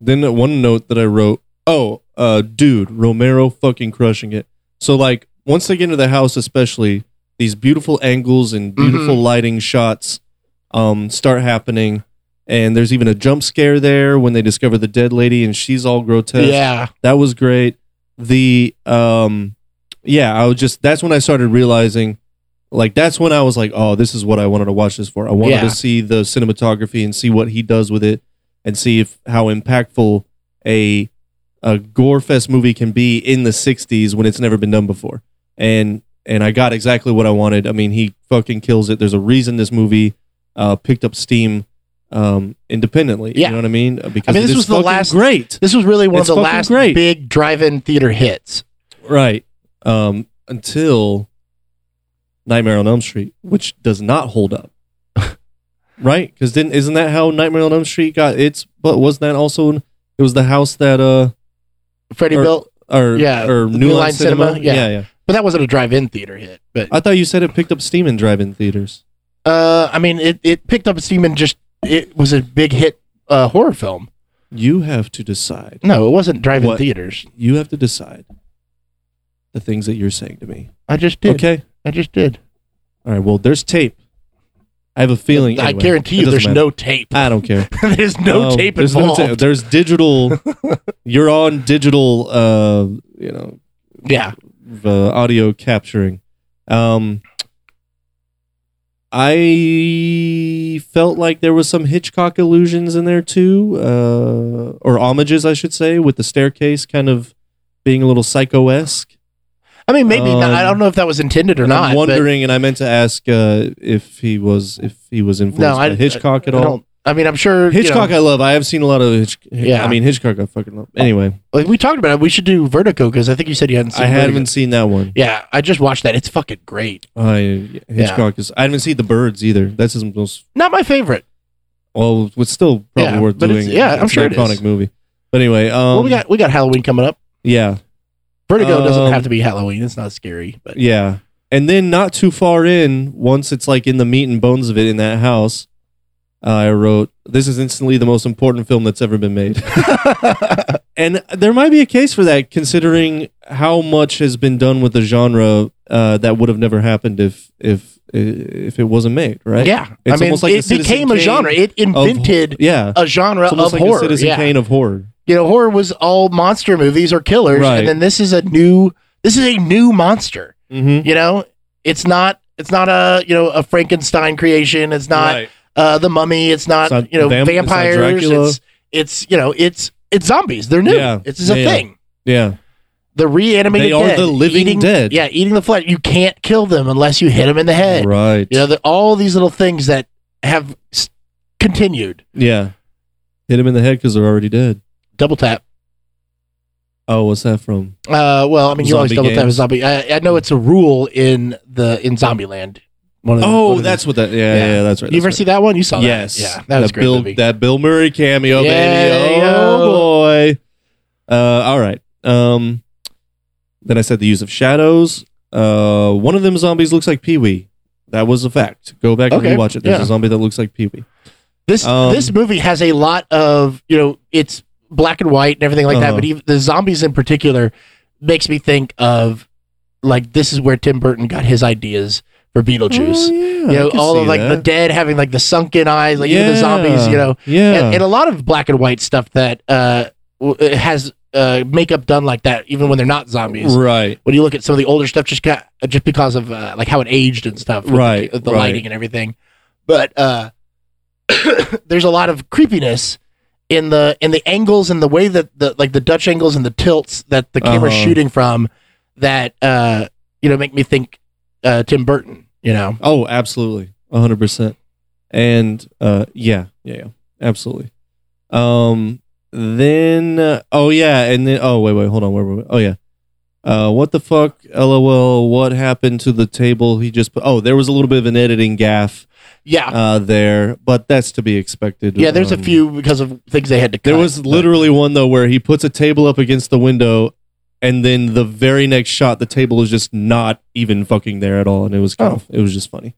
Then one note that I wrote. Oh, uh, dude, Romero fucking crushing it. So like, once they get into the house, especially these beautiful angles and beautiful Mm-hmm. lighting shots, um, start happening. And there's even a jump scare there when they discover the dead lady, and she's all grotesque. Yeah. that was great. The um, yeah, I was just that's when I started realizing, like that's when I was like, oh, this is what I wanted to watch this for. I wanted Yeah. to see the cinematography and see what he does with it, and see if how impactful a a gore fest movie can be in the '60s when it's never been done before. And and I got exactly what I wanted. I mean, he fucking kills it. There's a reason this movie uh, picked up steam um, independently. Yeah. You know what I mean? Because I mean, this was the last- great. This was really one It's of the last great. big drive-in theater hits. Right. Um, until Nightmare on Elm Street, which does not hold up. *laughs* right? Because didn't isn't that how Nightmare on Elm Street got its? But wasn't that also it was the house that uh Freddie Or- built, or Yeah, or New New Line, Line Cinema? Cinema, yeah. yeah, yeah. But that wasn't a drive-in theater hit. But I thought you said it picked up steam in drive-in theaters. uh, I mean, it, it picked up steam and just it was a big hit uh, horror film. You have to decide. No, it wasn't drive-in What? theaters. You have to decide the things that you're saying to me. I just did. Okay. I just did. All right. Well, there's tape. I have a feeling. I anyway, guarantee you, there's matter. no tape. I don't care. *laughs* there's no Um, tape there's no ta- there's digital. *laughs* you're on digital. Uh, you know, yeah, uh, audio capturing. Um, I felt like there was some Hitchcock illusions in there too, uh, or homages, I should say, with the staircase kind of being a little psycho esque. I mean, maybe not. I Um, don't know if that was intended or not. I'm but- wondering, and I meant to ask uh, if he was if he was influenced I- by Hitchcock at I all. I mean, I'm sure you Hitchcock, know, I love. I have seen a lot of. Hitch- Yeah. I mean Hitchcock, I fucking love. Anyway, like, we talked about it. We should do Vertigo because I think you said you hadn't seen. I Vertigo. haven't seen that one. Yeah, I just watched that. It's fucking great. I Hitchcock is. I haven't seen the birds either. That's his most. Not my favorite. Well, it's still probably Yeah, worth but it's- doing. yeah, I'm It's sure an it iconic is. movie. But anyway, um, well, we got we got Halloween coming up. yeah, Vertigo doesn't Um, have to be Halloween. It's not scary, but yeah, and then not too far in, once it's like in the meat and bones of it in that house, I wrote, "This is instantly the most important film that's ever been made." *laughs* and there might be a case for that, considering how much has been done with the genre uh, that would have never happened if if if it wasn't made, right? yeah, It's I mean, almost like it became a genre. It Of- invented yeah, a genre it's of like horror. a Citizen yeah. Kane of horror. you know, horror was all monster movies or killers, Right. and then this is a new. This is a new monster. Mm-hmm. You know, it's not. It's not a you know a Frankenstein creation. It's not uh, the Mummy. It's not, It's not you know vamp- vampires. It's, it's you know it's it's zombies. They're new. Yeah. It's a Yeah, thing. Yeah, The reanimated They are dead, the living eating, dead. Yeah, eating the flesh. You can't kill them unless you hit them in the head. right. You know, the, all these little things that have s- continued. yeah, hit them in the head because they're already dead. Double tap. Oh, what's that from? Uh, well, I mean, you always double tap a zombie. I, I know it's a rule in the in Zombieland. One of the, one Oh, of the- that's what that. Yeah, yeah, Yeah. that's right. You ever that's see that one? You saw right. that? Yes. Yeah, that was a great Bill, movie. That Bill Murray cameo, Yeah, baby. Oh boy. Uh, all right. Um, then I said the use of shadows. Uh, one of them zombies looks like Pee Wee. That was a fact. Go back Okay, and watch it. There's yeah. a zombie that looks like Pee Wee. This Um, this movie has a lot of you know it's black and white and everything like that, Uh-huh. but even the zombies in particular makes me think of like this is where Tim Burton got his ideas for Beetlejuice. Oh, yeah, you know, all of like the dead having like the sunken eyes, like even the zombies, you know, Yeah. and, and a lot of black and white stuff that uh has uh makeup done like that, even when they're not zombies. right. When you look at some of the older stuff, just got, just because of uh, like how it aged and stuff, with the- Right, the, right. lighting and everything. But uh, *coughs* there's a lot of creepiness in the in the angles and the way that the like the Dutch angles and the tilts that the camera's Uh-huh. shooting from that uh you know make me think uh Tim Burton. You know, Oh, absolutely, hundred percent. And uh, yeah, yeah, yeah, absolutely. Um, then uh, oh yeah, and then oh wait, wait, hold on, where were we? Oh yeah. Uh, what the fuck? LOL. What happened to the table? He just put. Oh, there was a little bit of an editing gaff yeah, uh, there, but that's to be expected. yeah. There's a Um, few because of things they had to. Cut, There was but- literally one though where he puts a table up against the window, and then the very next shot, the table is just not even fucking there at all, and it was kind Oh. of, it was just funny.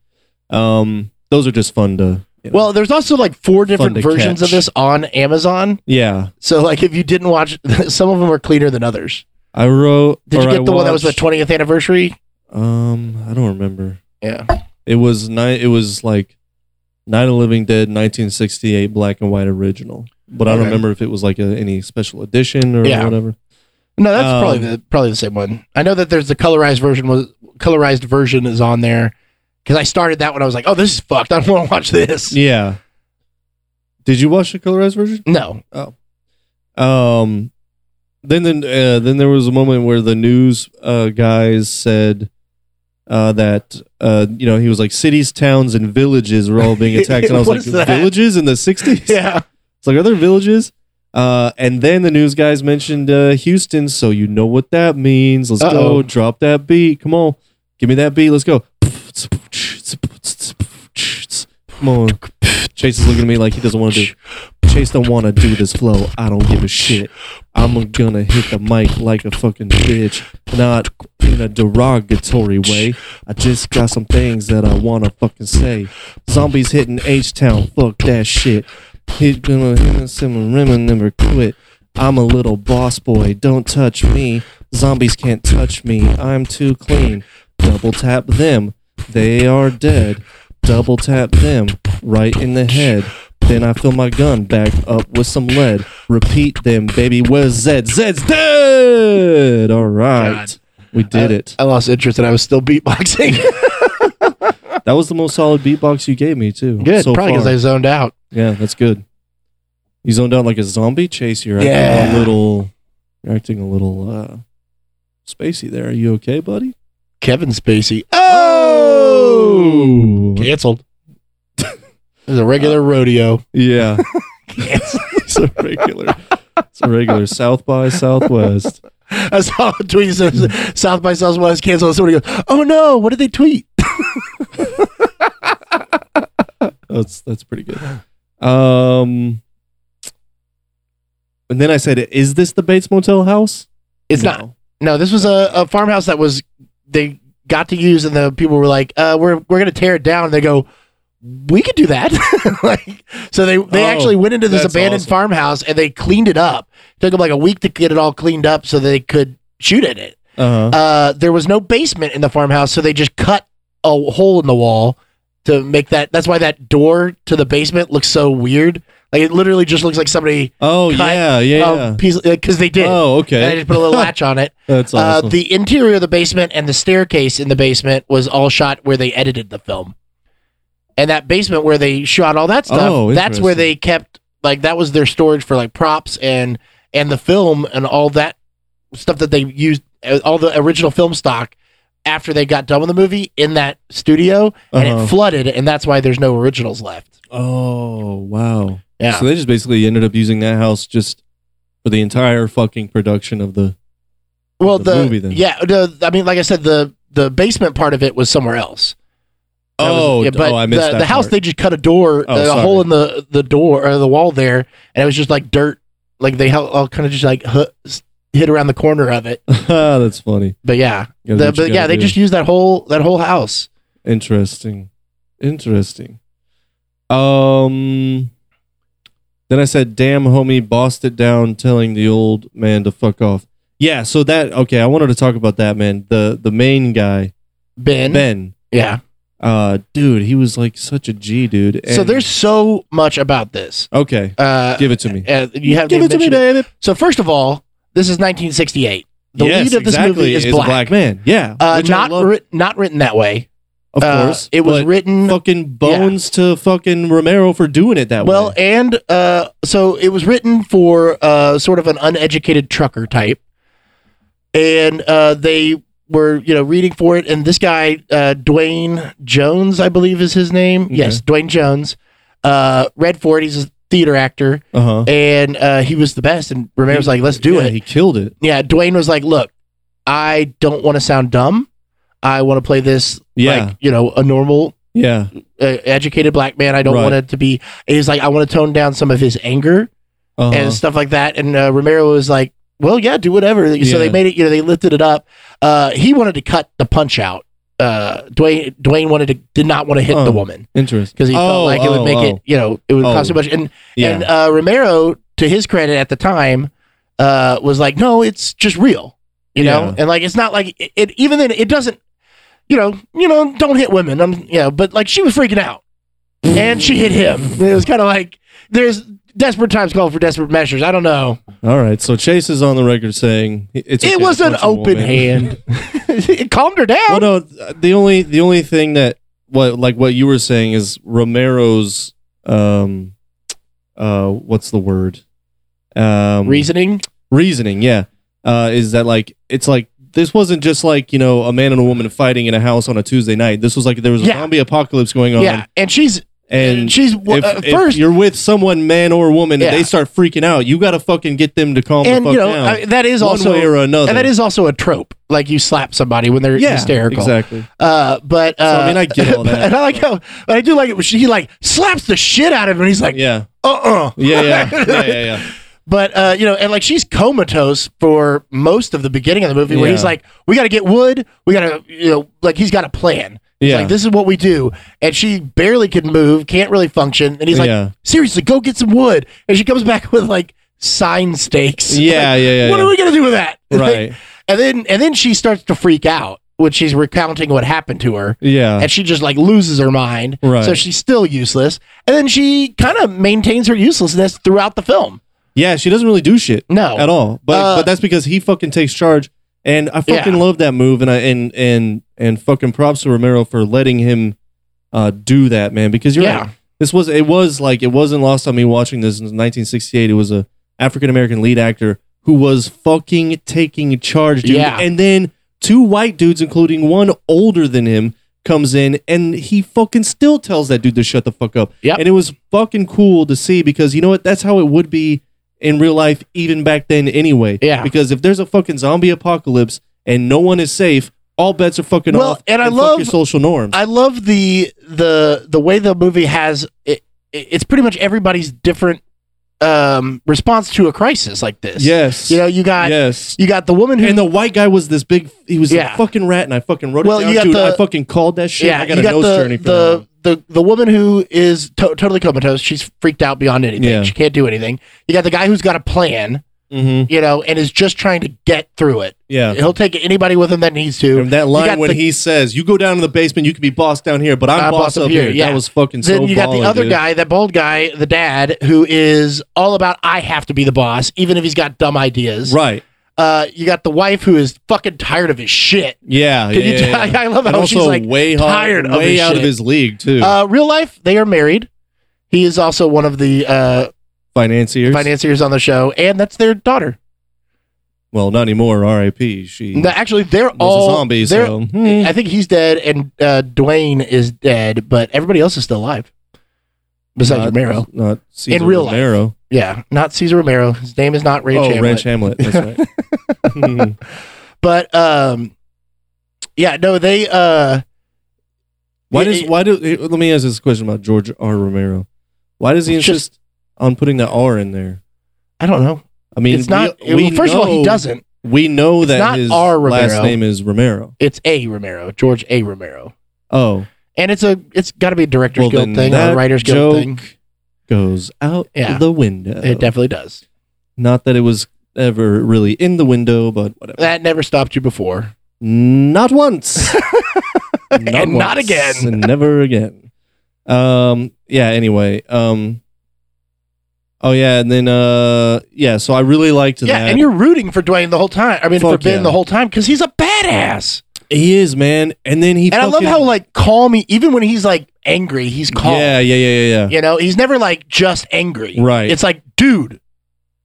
Um, those are just fun to. you know. Well, there's also like four different versions of this on Amazon. yeah, So like if you didn't watch, *laughs* some of them are cleaner than others. I wrote. Did you or I get the one that was the 20th anniversary? Um, I don't remember. Yeah. It was nine. It was like Night of Living Dead, 1968, black and white original. But I don't remember if it was like a, any special edition or Yeah. whatever. No, that's Um, probably the probably the same one. I know that there's the colorized version was colorized version is on there because I started that when I was like, oh, this is fucked. I don't *laughs* want to watch this. Yeah. Did you watch the colorized version? No. Oh. Um, then then uh, then there was a moment where the news uh, guys said uh, that uh, you know he was like cities, towns, and villages were all being *laughs* attacked, and I was like, villages in the '60s? *laughs* Yeah. It's like, are there villages? Uh, and then the news guys mentioned uh, Houston, so you know what that means. Let's Uh-oh. go, drop that beat. Come on, give me that beat. Let's go. Come on. Chase is looking at me like he doesn't want to do. Chase don't want to do this flow. I don't give a shit. I'm gonna hit the mic like a fucking bitch, not in a derogatory way. I just got some things that I wanna fucking say. Zombies hitting H Town. Fuck that shit. He's gonna hit us and women never quit. I'm a little boss boy. Don't touch me. Zombies can't touch me. I'm too clean. Double tap them. They are dead. Double tap them right in the head. Then I fill my gun back up with some lead. Repeat them, baby. Where's Zed? Zed's dead. All right. God. We did it. I lost interest and I was still beatboxing. *laughs* That was the most solid beatbox you gave me, too. Good, so probably because. I zoned out. Yeah, that's good. You zoned out like a zombie chase. You're acting Yeah. a little. You're acting a little uh, spacey there. Are you okay, buddy? Kevin Spacey. Oh, Canceled. It's a regular rodeo. yeah. *laughs* It's a regular. It's a regular South by Southwest. *laughs* I saw a tweet says South by Southwest canceled. Somebody goes, "Oh no! What did they tweet?" *laughs* That's that's pretty good. Um, and then I said, "Is this the Bates Motel house?" It's No. not. No, this was a, a farmhouse that was they got to use, and the people were like, uh, "We're we're gonna tear it down." And they go, "We could do that." *laughs* like, so they they Oh, actually went into this abandoned awesome. farmhouse and they cleaned it up. took them like a week to get it all cleaned up so they could shoot in it. Uh huh. Uh, there was no basement in the farmhouse, so they just cut a hole in the wall to make that. That's why that door to the basement looks so weird. Like it literally just looks like somebody Oh yeah, yeah. because they did. Oh And they just put a little *laughs* latch on it. That's awesome. Uh, the interior of the basement and the staircase in the basement was all shot where they edited the film. And that basement where they shot all that stuff, Oh, that's where they kept like that was their storage for like props and and the film and all that stuff that they used uh, all the original film stock after they got done with the movie in that studio and Uh-huh. it flooded and that's why there's no originals left. oh wow. Yeah. So they just basically ended up using that house just for the entire fucking production of the. well, the the, movie then. yeah, the, I mean, like I said, the the basement part of it was somewhere else. That was- Oh, yeah, but oh, I missed the, that the house part. they just cut a door, Oh, uh, a sorry. hole in the the door or the wall there, and it was just like dirt. Like they all, all kind of just like hit around the corner of it. *laughs* That's funny. But yeah, the, but yeah, gotta they just used that whole that whole house. Interesting. Interesting. Um then I said, damn homie, bossed it down telling the old man to fuck off. Yeah, so that okay, I wanted to talk about that man. The the main guy, Ben, Ben. yeah. Uh dude, he was like such a G dude. so there's so much about this. Okay. Uh, Give it to me. uh, you have Give it to me, David. So first of all, this is 1968. The yes, lead of this exactly, movie is, a black. black man. Yeah. Uh, which I not love, writ- not written that way. of Uh, course. it was but written fucking bones to fucking Romero for doing it that way. Well, way. and uh, so it was written for uh, sort of an uneducated trucker type, and uh, they were you know reading for it, and this guy uh, Duane Jones, I believe is his name. Okay. Yes, Duane Jones. Uh, read for it. He's a theater actor, Uh-huh. and uh, he was the best. And Romero was like, "Let's do Yeah, it." He killed it. yeah, Duane was like, "Look, I don't want to sound dumb. I want to play this Yeah. like you know a normal Yeah. uh, educated black man. I don't Right. want it to be. He's like, I want to tone down some of his anger Uh-huh. and stuff like that. And uh, Romero was like, well, yeah, do whatever. So they made it. You know, they lifted it up. Uh, he wanted to cut the punch out. Uh, Duane Duane wanted to did not want to hit Oh. the woman Interesting. because he Oh, felt like it would oh, make oh. it. You know, it would Oh. cost too much. And Yeah. and uh, Romero, to his credit at the time, uh, was like, no, it's just real. You know, Yeah. and like it's not like it, it. Even then, it doesn't. You know, you know, don't hit women. I'm, you know, but like she was freaking out, and she hit him. It was kind of like there's desperate times call for desperate measures. I don't know. All right. So Chase is on the record saying it's. okay it to was an punch a open woman. hand. it *laughs* *laughs* calmed her down. Well, no. The only the only thing that what like what you were saying is Romero's um uh what's the word um Reasoning. reasoning yeah uh is that like it's like this wasn't just like you know a man and a woman fighting in a house on a Tuesday night this was like there was a Yeah. zombie apocalypse going on Yeah, and she's And she's if, uh, if first you're with someone, man or woman, Yeah. and they start freaking out, you got to fucking get them to calm and the fuck you know down. I- that is one also way or another. and that is also a trope. Like you slap somebody when they're yeah, hysterical. exactly. Uh, but uh, I mean, I get all *laughs* that. and I like how, but I do like it when she like slaps the shit out of him, and he's like, Yeah, uh, uh yeah, yeah, *laughs* yeah, yeah, yeah. But uh, you know, and like she's comatose for most of the beginning of the movie, where he's like, "We got to get wood. We got to, you know, like he's got a plan. Yeah. like, this is what we do." And she barely can move, can't really function, and he's like, Yeah. "Seriously, go get some wood." And she comes back *laughs* with like sign stakes. Yeah, Like, yeah, yeah, What yeah. are we gonna do with that? *laughs* Right. and then and then she starts to freak out when she's recounting what happened to her. Yeah. And she just like loses her mind. Right. So she's still useless. And then she kind of maintains her uselessness throughout the film. Yeah, she doesn't really do shit No. at all. But Uh, but that's because he fucking takes charge. And I fucking Yeah. love that move and I and and and fucking props to Romero for letting him uh do that, man. Because you're Yeah. right. This was it was like it wasn't lost on me watching this in 1968. It was a African American lead actor who was fucking taking charge, dude. Yeah. And then two white dudes, including one older than him, comes in and he fucking still tells that dude to shut the fuck up. Yep. And it was fucking cool to see because you know what? That's how it would be in real life even back then anyway. Yeah. Because if there's a fucking zombie apocalypse and no one is safe, all bets are fucking Well, off. and I fuck love- your social norms. I love the the the way the movie has it, it- it's pretty much everybody's different um response to a crisis like this. yes. You know, you got yes. you got the woman who And the white guy was this big. He was Yeah. a fucking rat, and I fucking wrote Well, it down. you got Dude, the- I fucking called that shit. yeah, I got you a got nose the journey for the, the the woman who is to- totally comatose. She's freaked out beyond anything. Yeah. She can't do anything. You got the guy who's got a plan, Mm-hmm. you know, and is just trying to get through it. Yeah. He'll take anybody with him that needs to. And that line when the- he says, "You go down to the basement, you can be boss down here, but I'm I'm boss, up here." yeah. That was fucking then so. you got the other dude. guy, that bald guy, the dad, who is all about I have to be the boss, even if he's got dumb ideas. right? Uh, you got the wife who is fucking tired of his shit. Yeah, Can yeah, you yeah, *laughs* yeah. I love And how she's, like, way hard, tired of way his out of his league too. Uh, real life, they are married. He is also one of the uh, Financiers. financiers on the show, and that's their daughter. well, not anymore. R.I.P. She No, actually, they're all a zombie. they're- So hmm. I think he's dead, and uh, Duane is dead, but everybody else is still alive. Besides not, Romero, not Cesar real life. Yeah, not Cesar Romero. His name is not Ranch oh, Hamlet. Ranch Hamlet. That's right. *laughs* But um, yeah, no, they uh, why does it- why do let me ask this question about George R. Romero? Why does he insist on putting the R in there? I don't know. I mean, it's not. we, we well, first of all, he doesn't. We know It's that not his R. last Romero. name is Romero. It's a Romero, George A. Romero, Oh, and it's a it's got to be a director's well guild thing or a writers guild thing. Goes out Yeah. the window. It definitely does. Not that it was ever really in the window, but whatever. That never stopped you before. Not once. *laughs* And not again. And never again. Um. Yeah. Anyway. Um. Oh yeah, and then uh yeah, so I really liked Yeah, that. and you're rooting for Duane the whole time. I mean, for Fuck Ben yeah. the whole time because he's a badass. He is man, and then he And I love fucking- how like calm he, even when he's like angry, he's calm. Yeah, yeah, yeah, yeah, yeah. You know, he's never like just angry. Right. It's like, dude,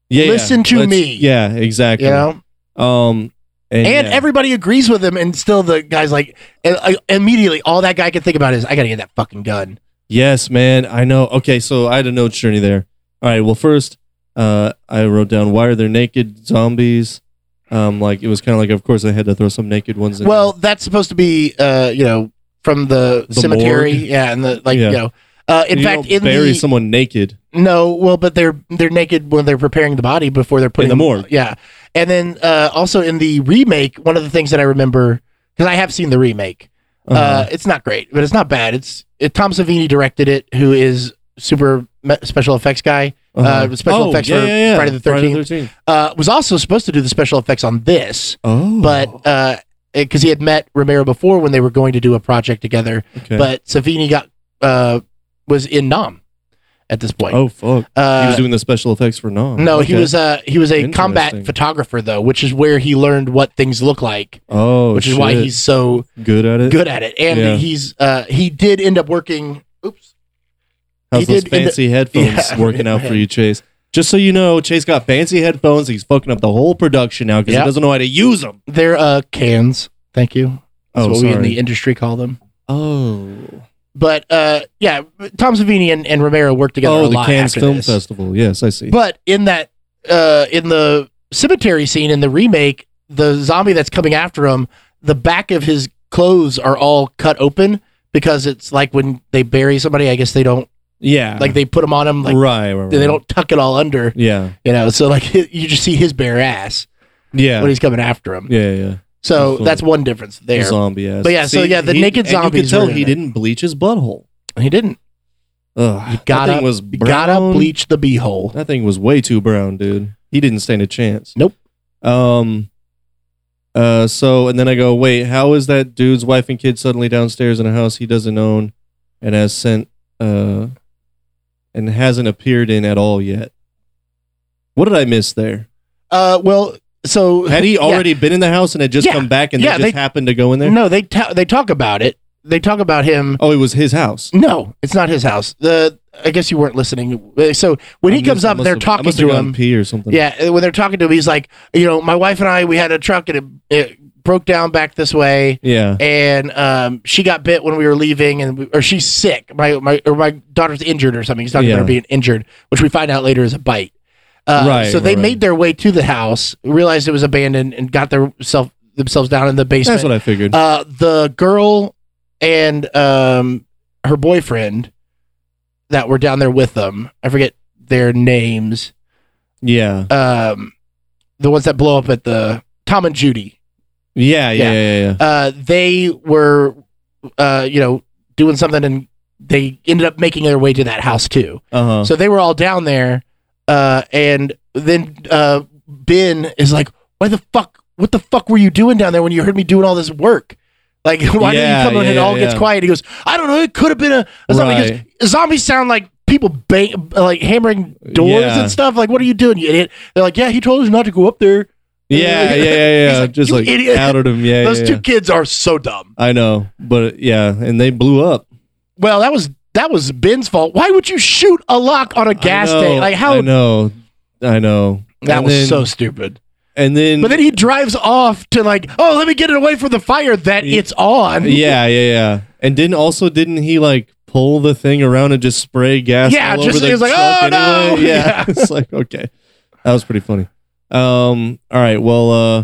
yeah, yeah. listen to Let's- me. Yeah, exactly. you know. Um, and, And yeah. everybody agrees with him, and still the guy's like, and, uh, immediately all that guy can think about is, I gotta get that fucking gun. Yes, man. I know. Okay, so I had a note journey there. All right. Well, first, uh, I wrote down why are there naked zombies? Um, like it was kind of like, of course, I had to throw some naked ones in. Well, that's supposed to be, uh, you know, from the, The cemetery, morgue? yeah, and the like, Yeah. you know. Uh, in You fact, don't in bury the someone naked. No, well, but they're they're naked when they're preparing the body before they're putting the morgue. Yeah, and then uh, also in the remake, one of the things that I remember because I have seen the remake. uh Uh-huh. it's not great, but it's not bad. It's it, Tom Savini directed it, who is super me- special effects guy. Uh-huh. uh, special Oh, effects yeah, for yeah, yeah. Friday the 13th. 13th. Uh, was also supposed to do the special effects on this, Oh, but because he had met Romero before when they were going to do a project together, okay. but Savini got uh, was in Nam at this point. oh fuck, uh, he was doing the special effects for Nom. No, he Okay. was uh he was a combat photographer though, which is where he learned what things look like, Oh, which is why he's so good at it. good at it. And he's uh he did end up working oops. How's he those did fancy *laughs* headphones Yeah. working out for you, Chase? Just so you know, Chase got fancy headphones. He's fucking up the whole production now because Yep. he doesn't know how to use them. They're uh cans. Thank you. That's Oh, what we in the industry call them. Oh, but uh, yeah, Tom Savini and, and Romero worked together a Oh, the Cannes Film this. Festival. Yes, I see. But in that, uh, in the cemetery scene in the remake, the zombie that's coming after him, the back of his clothes are all cut open because it's like when they bury somebody. I guess they don't yeah, like they put them on him like right, right, right. they don't tuck it all under. Yeah, You know, so like *laughs* you just see his bare ass yeah, when he's coming after him. yeah, yeah. So Cool. that's one difference there. Zombie ass. But yeah, so yeah, the naked zombie. You could tell he didn't bleach his butthole. He didn't. Ugh, You gotta, was you gotta bleach the beehole. That thing was way too brown, dude. He didn't stand a chance. Nope. Um. Uh. So and then I go, wait, how is that dude's wife and kid suddenly downstairs in a house he doesn't own, and has sent uh, and hasn't appeared in at all yet? What did I miss there? Uh, well, so Had he *laughs* yeah. already been in the house and had just Yeah. come back and Yeah, they just they- happened to go in there? No, they ta- they talk about it. They talk about him. Oh, it was his house. No, it's not his house. The I guess you weren't listening. So when he I comes up, they're have- talking to him. Pee or something. Yeah, when they're talking to him, he's like, you know, my wife and I, we had a truck and it, it broke down back this way, Yeah. and um, she got bit when we were leaving, and we, or she's sick. My my or my daughter's injured or something. He's talking Yeah. about her being injured, which we find out later is a bite. Uh, Right, So they right, right. made their way to the house, realized it was abandoned, and got their self themselves down in the basement. That's what I figured. uh, the girl and um, her boyfriend that were down there with them. I forget their names. yeah. Um, the ones that blow up at the Tom and Judy. Yeah. Yeah. yeah. Yeah. Yeah. Uh, they were, uh, you know, doing something, and they ended up making their way to that house too. Uh huh. So they were all down there, uh, and then uh, Ben is like, "Why the fuck? What the fuck were you doing down there when you heard me doing all this work? Like, *laughs* why Yeah, didn't you come in yeah, and it all yeah, gets quiet?" He goes, "I don't know. It could have been a, a zombie." Right. goes, Zombies sound like people bang, like hammering doors and stuff. Like, what are you doing, you idiot? They're like, "Yeah, he told us not to go up there." Yeah, yeah, yeah, yeah. like, Just like idiot." outed him. Yeah, Those yeah, two yeah. kids are so dumb. I know, but yeah, and they blew up. Well, that was that was Ben's fault. Why would you shoot a lock on a gas know, tank? Like how I know, I know. that And was then- so stupid. And then, But then he drives off to like, oh, let me get it away from the fire that Ye- it's on. *laughs* yeah, yeah, yeah. And didn't also didn't he like pull the thing around and just spray gas? Yeah, just- over the he was like, "Oh, no!" *laughs* Yeah, Yeah. *laughs* it's like okay, that was pretty funny. Um, all right, well, uh,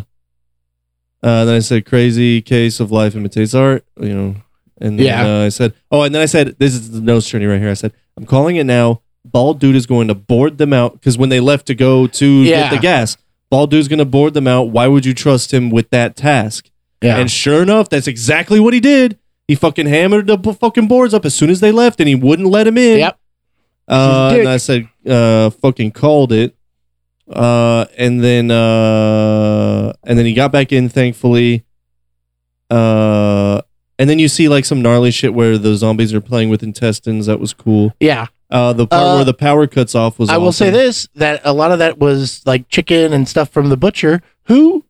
uh, then I said crazy case of life imitates art. You know, and then, Yeah. uh, I said, oh, and then I said, this is the nose journey right here. I said, I'm calling it now. Bald dude is going to board them out because when they left to go to Yeah. get the gas, bald dude's going to board them out. Why would you trust him with that task? Yeah. And sure enough, that's exactly what he did. He fucking hammered the b- fucking boards up as soon as they left, and he wouldn't let him in. Yep. Uh, He's a and I said, uh, fucking called it. Uh, and then, uh, and then he got back in, thankfully. Uh, and then you see like some gnarly shit where the zombies are playing with intestines. That was cool. yeah. Uh, the part Uh, where the power cuts off was. I will say awesome. this that a lot of that was like chicken and stuff from the butcher, who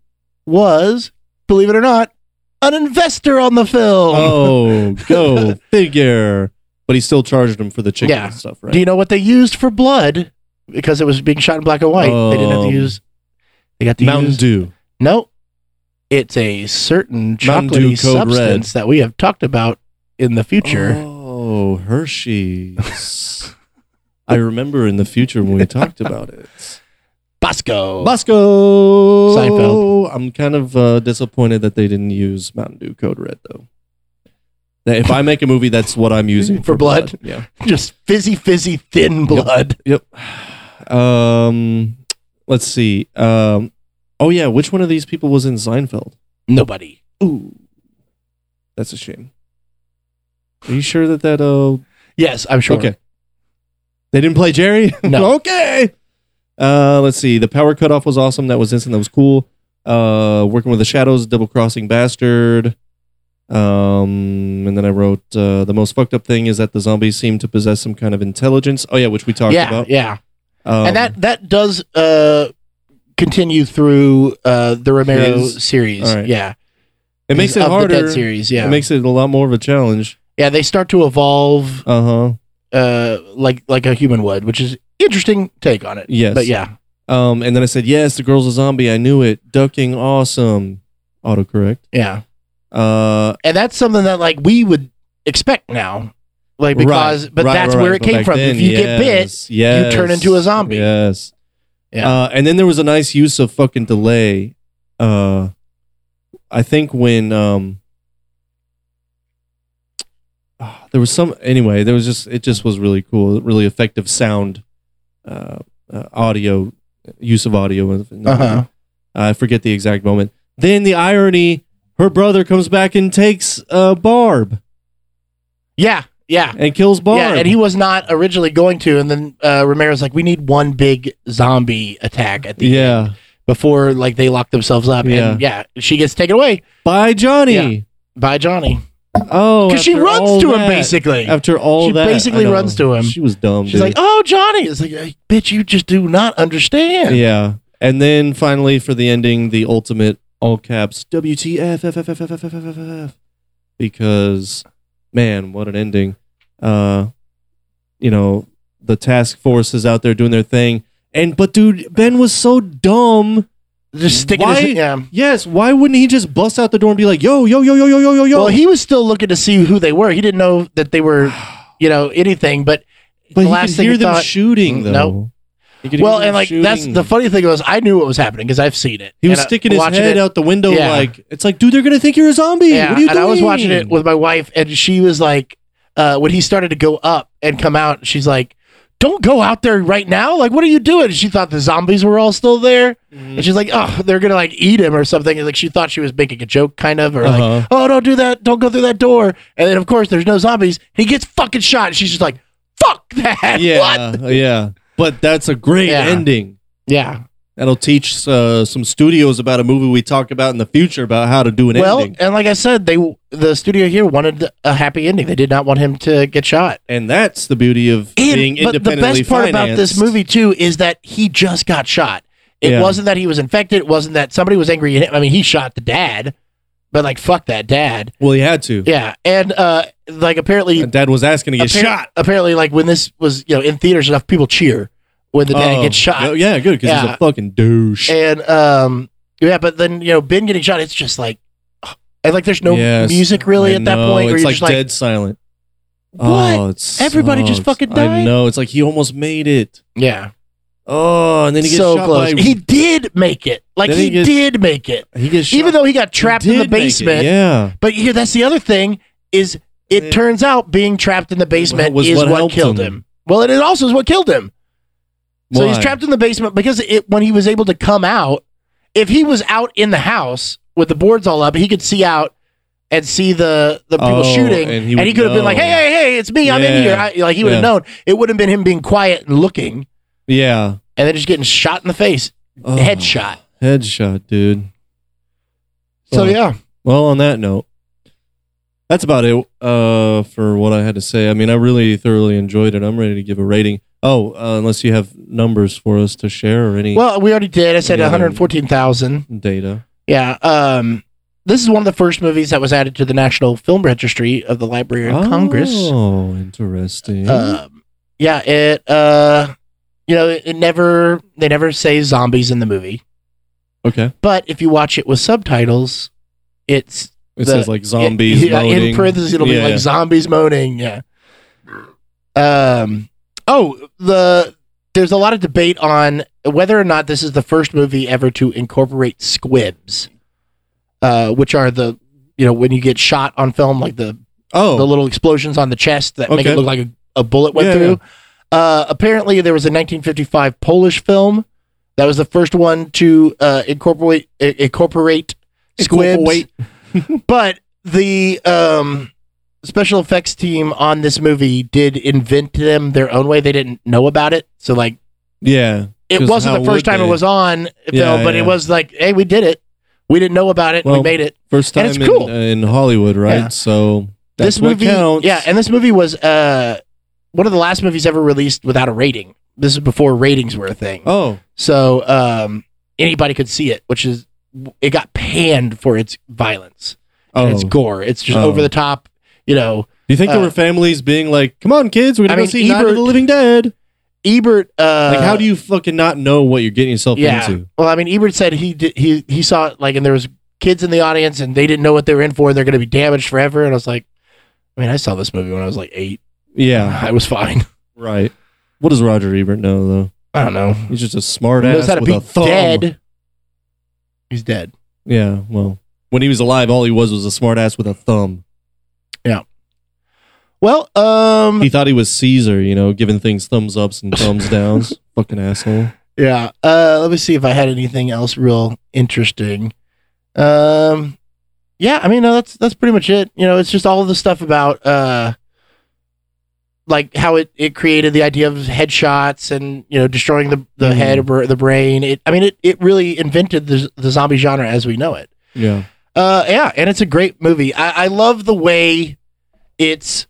was, believe it or not, an investor on the film. Oh, *laughs* go figure. But he still charged him for the chicken Yeah. and stuff, right? Do you know what they used for blood? Because it was being shot in black and white. they didn't have to Um, use. They got to Mountain use. Dew. No, it's a certain Mountain Dew chocolatey Code Red. substance that we have talked about in the future. Oh, Hershey's. *laughs* I remember in the future when we talked about it. *laughs* Bosco. Bosco. Seinfeld. I'm kind of uh, disappointed that they didn't use Mountain Dew Code Red though. That If I make a movie, that's what I'm using *laughs* For blood? Yeah. Just fizzy, fizzy, thin blood. Yep. Um, let's see. Um, oh yeah, which one of these people was in Seinfeld? Nobody. Ooh, that's a shame. Are you sure that that uh Yes, I'm sure. Okay. They didn't play Jerry? *laughs* No. okay. Uh, let's see. The power cutoff was awesome. That was instant. That was cool. Uh, working with the shadows, double crossing bastard. Um, and then I wrote uh, the most fucked up thing is that the zombies seem to possess some kind of intelligence. Oh yeah, which we talked Yeah, about. yeah. Um, and that that does uh continue through uh the Romero His- series. all right. Yeah. it makes it Of the harder. Dead series, yeah. It makes it a lot more of a challenge. yeah, they start to evolve Uh huh. uh like like a human would, which is interesting take on it. Yes. But yeah. Um, and then I said, yes, the girl's a zombie. I knew it. Ducking, awesome. Autocorrect. Yeah. Uh, And that's something that like we would expect now. Like because but Right, that's right, where right. it came from. then, if you get bit, yes, yes, turn into a zombie. Yes. Yeah. Uh, and then there was a nice use of fucking delay. Uh, I think when um, ah, there was some anyway, there was just it just was really cool, really effective sound, uh, uh audio use of audio. Uh-huh. I forget the exact moment. Then the irony: her brother comes back and takes uh, Barb yeah, yeah, and kills Barb. Yeah, and he was not originally going to, and then uh, Romero's like, "We need one big zombie attack at the yeah. end before like they lock themselves up." Yeah. And yeah, she gets taken away by Johnny. Yeah. By Johnny. Oh, because she runs to that, him basically. After all she that, basically runs to him. She was dumb. She's dude. like, "Oh, Johnny!" It's like, hey, "Bitch, you just do not understand." Yeah, and then finally for the ending, the ultimate all caps WTF because man, what an ending! Uh, you know, the task force is out there doing their thing, and but dude, Ben was so dumb. Just sticking Why- his yeah. Yes, why wouldn't he just bust out the door and be like, "Yo, yo, yo, yo, yo, yo, yo, yo"? Well, he was still looking to see who they were. He didn't know that they were, *sighs* you know, anything. But but the he last could thing hear he them thought- shooting Mm, though. nope. He could hear well, and like that's the funny thing was, I knew what was happening because I've seen it. He was And, uh, sticking his head it- out the window Yeah. like it's like, dude, they're gonna think you're a zombie. Yeah, what are you and doing? I was watching it with my wife, and she was like, uh, when he started to go up and come out, she's like, "Don't go out there right now! Like, what are you doing?" And she thought the zombies were all still there, Mm-hmm. and she's like, "Oh, they're gonna like eat him or something." And like she thought she was making a joke, kind of, or Uh-huh. like, "Oh, don't do that! Don't go through that door!" And then of course there's no zombies. He gets fucking shot. And she's just like, "Fuck that! *laughs* yeah, What?" yeah. But that's a great Yeah. ending. Yeah. That'll teach uh, some studios about a movie we talk about in the future about how to do an Well, ending. and like I said, they the studio here wanted a happy ending. They did not want him to get shot. And that's the beauty of being And, but the best part about this movie too is that he just got shot. It Yeah. wasn't that he was infected. It wasn't that somebody was angry at him. I mean, he shot the dad, but like fuck that dad. Well, he had to. Yeah, and uh, like apparently, And Dad was asking to get appar- shot. Apparently, like when this was you know in theaters enough, people cheer when the dad Oh, gets shot. oh, Yeah, good because he's Yeah. a fucking douche. And um, yeah, but then you know Ben getting shot, it's just like, and like there's no Yes, music really I at that know. point. Where It's you're like just like, dead silent. What? Oh, Everybody just sucks. fucking I died? know. It's like he almost made it. yeah, Oh, and then he gets so shot close. by. He did make it. Like Then he, he gets- did make it, he gets shot. even though he got trapped in the did make it, basement. Yeah. But here, that's the other thing is it Yeah. turns out being trapped in the basement Was is what what, helped killed him. him. Well, and it also is what killed him. So he's Why? trapped in the basement because it when he was able to come out, if he was out in the house with the boards all up, he could see out and see the the people Oh, shooting, and and he he, would could have been like, know. "Hey, hey, hey, it's me, I'm in Yeah. here." I, like he would have Yeah. known. It would have been him being quiet and looking, Yeah. and then just getting shot in the face, Oh, headshot. Headshot, dude. So Oh. yeah, Well, on that note, that's about it uh, for what I had to say. I mean, I really thoroughly enjoyed it. I'm ready to give a rating. Oh, uh, unless you have numbers for us to share or any well, we already did. I said one hundred fourteen thousand. data. Yeah. Um, this is one of the first movies that was added to the National Film Registry of the Library of Congress. Oh, interesting. Um, yeah, it. Uh, you know, it, it never. They never say zombies in the movie, okay. but if you watch it with subtitles, it's It the- says like zombies Yeah, moaning. in parentheses, it'll be Yeah. like zombies moaning. Yeah. Um. Oh, the there's a lot of debate on whether or not this is the first movie ever to incorporate squibs, uh, which are the you know when you get shot on film, like the oh, the little explosions on the chest that make Okay. it look like a, a bullet went Yeah, through. Uh, apparently, there was a 1955 Polish film that was the first one to uh, incorporate incorporate squibs. Incorporate. *laughs* but the um, special effects team on this movie did invent them their own way. They didn't know about it, so like yeah. it wasn't the first time they? it was on film, Yeah, but yeah. it was like, hey, we did it. We didn't know about it. Well, we made it. First time. and it's in, cool. uh, in Hollywood, right? Yeah. So that's this what movie, counts. yeah, and this movie was uh one of the last movies ever released without a rating. This is before ratings were a thing, oh, so um anybody could see it, which is it got panned for its violence oh. and its gore. It's just Oh. over the top, you know. Do you think there uh, were families being like, "Come on, kids, we're gonna I go mean, see Night of the Living Dead"? Ebert, uh, Like, how do you fucking not know what you're getting yourself Yeah. into? Well, I mean, Ebert said he did, he he saw it like, and there was kids in the audience, and they didn't know what they were in for. and They're going to be damaged forever. And I was like, I mean, I saw this movie when I was like eight. Yeah, I was fine. right. What does Roger Ebert know though? I don't know. He's just a smart He ass knows how to with be a thumb. dead. He's dead. Yeah, well, when he was alive, all he was was a smart ass with a thumb. Yeah. Well, um, He thought he was Caesar, you know, giving things thumbs ups and thumbs downs. *laughs* Fucking asshole. yeah. Uh, let me see if I had anything else real interesting. Um, yeah. I mean, no, that's that's pretty much it. You know, it's just all the stuff about uh, like how it it created the idea of headshots and you know destroying the the Mhm. head or the brain. It. I mean, it it really invented the the zombie genre as we know it. Yeah. Uh, yeah, and it's a great movie. I, I love the way it's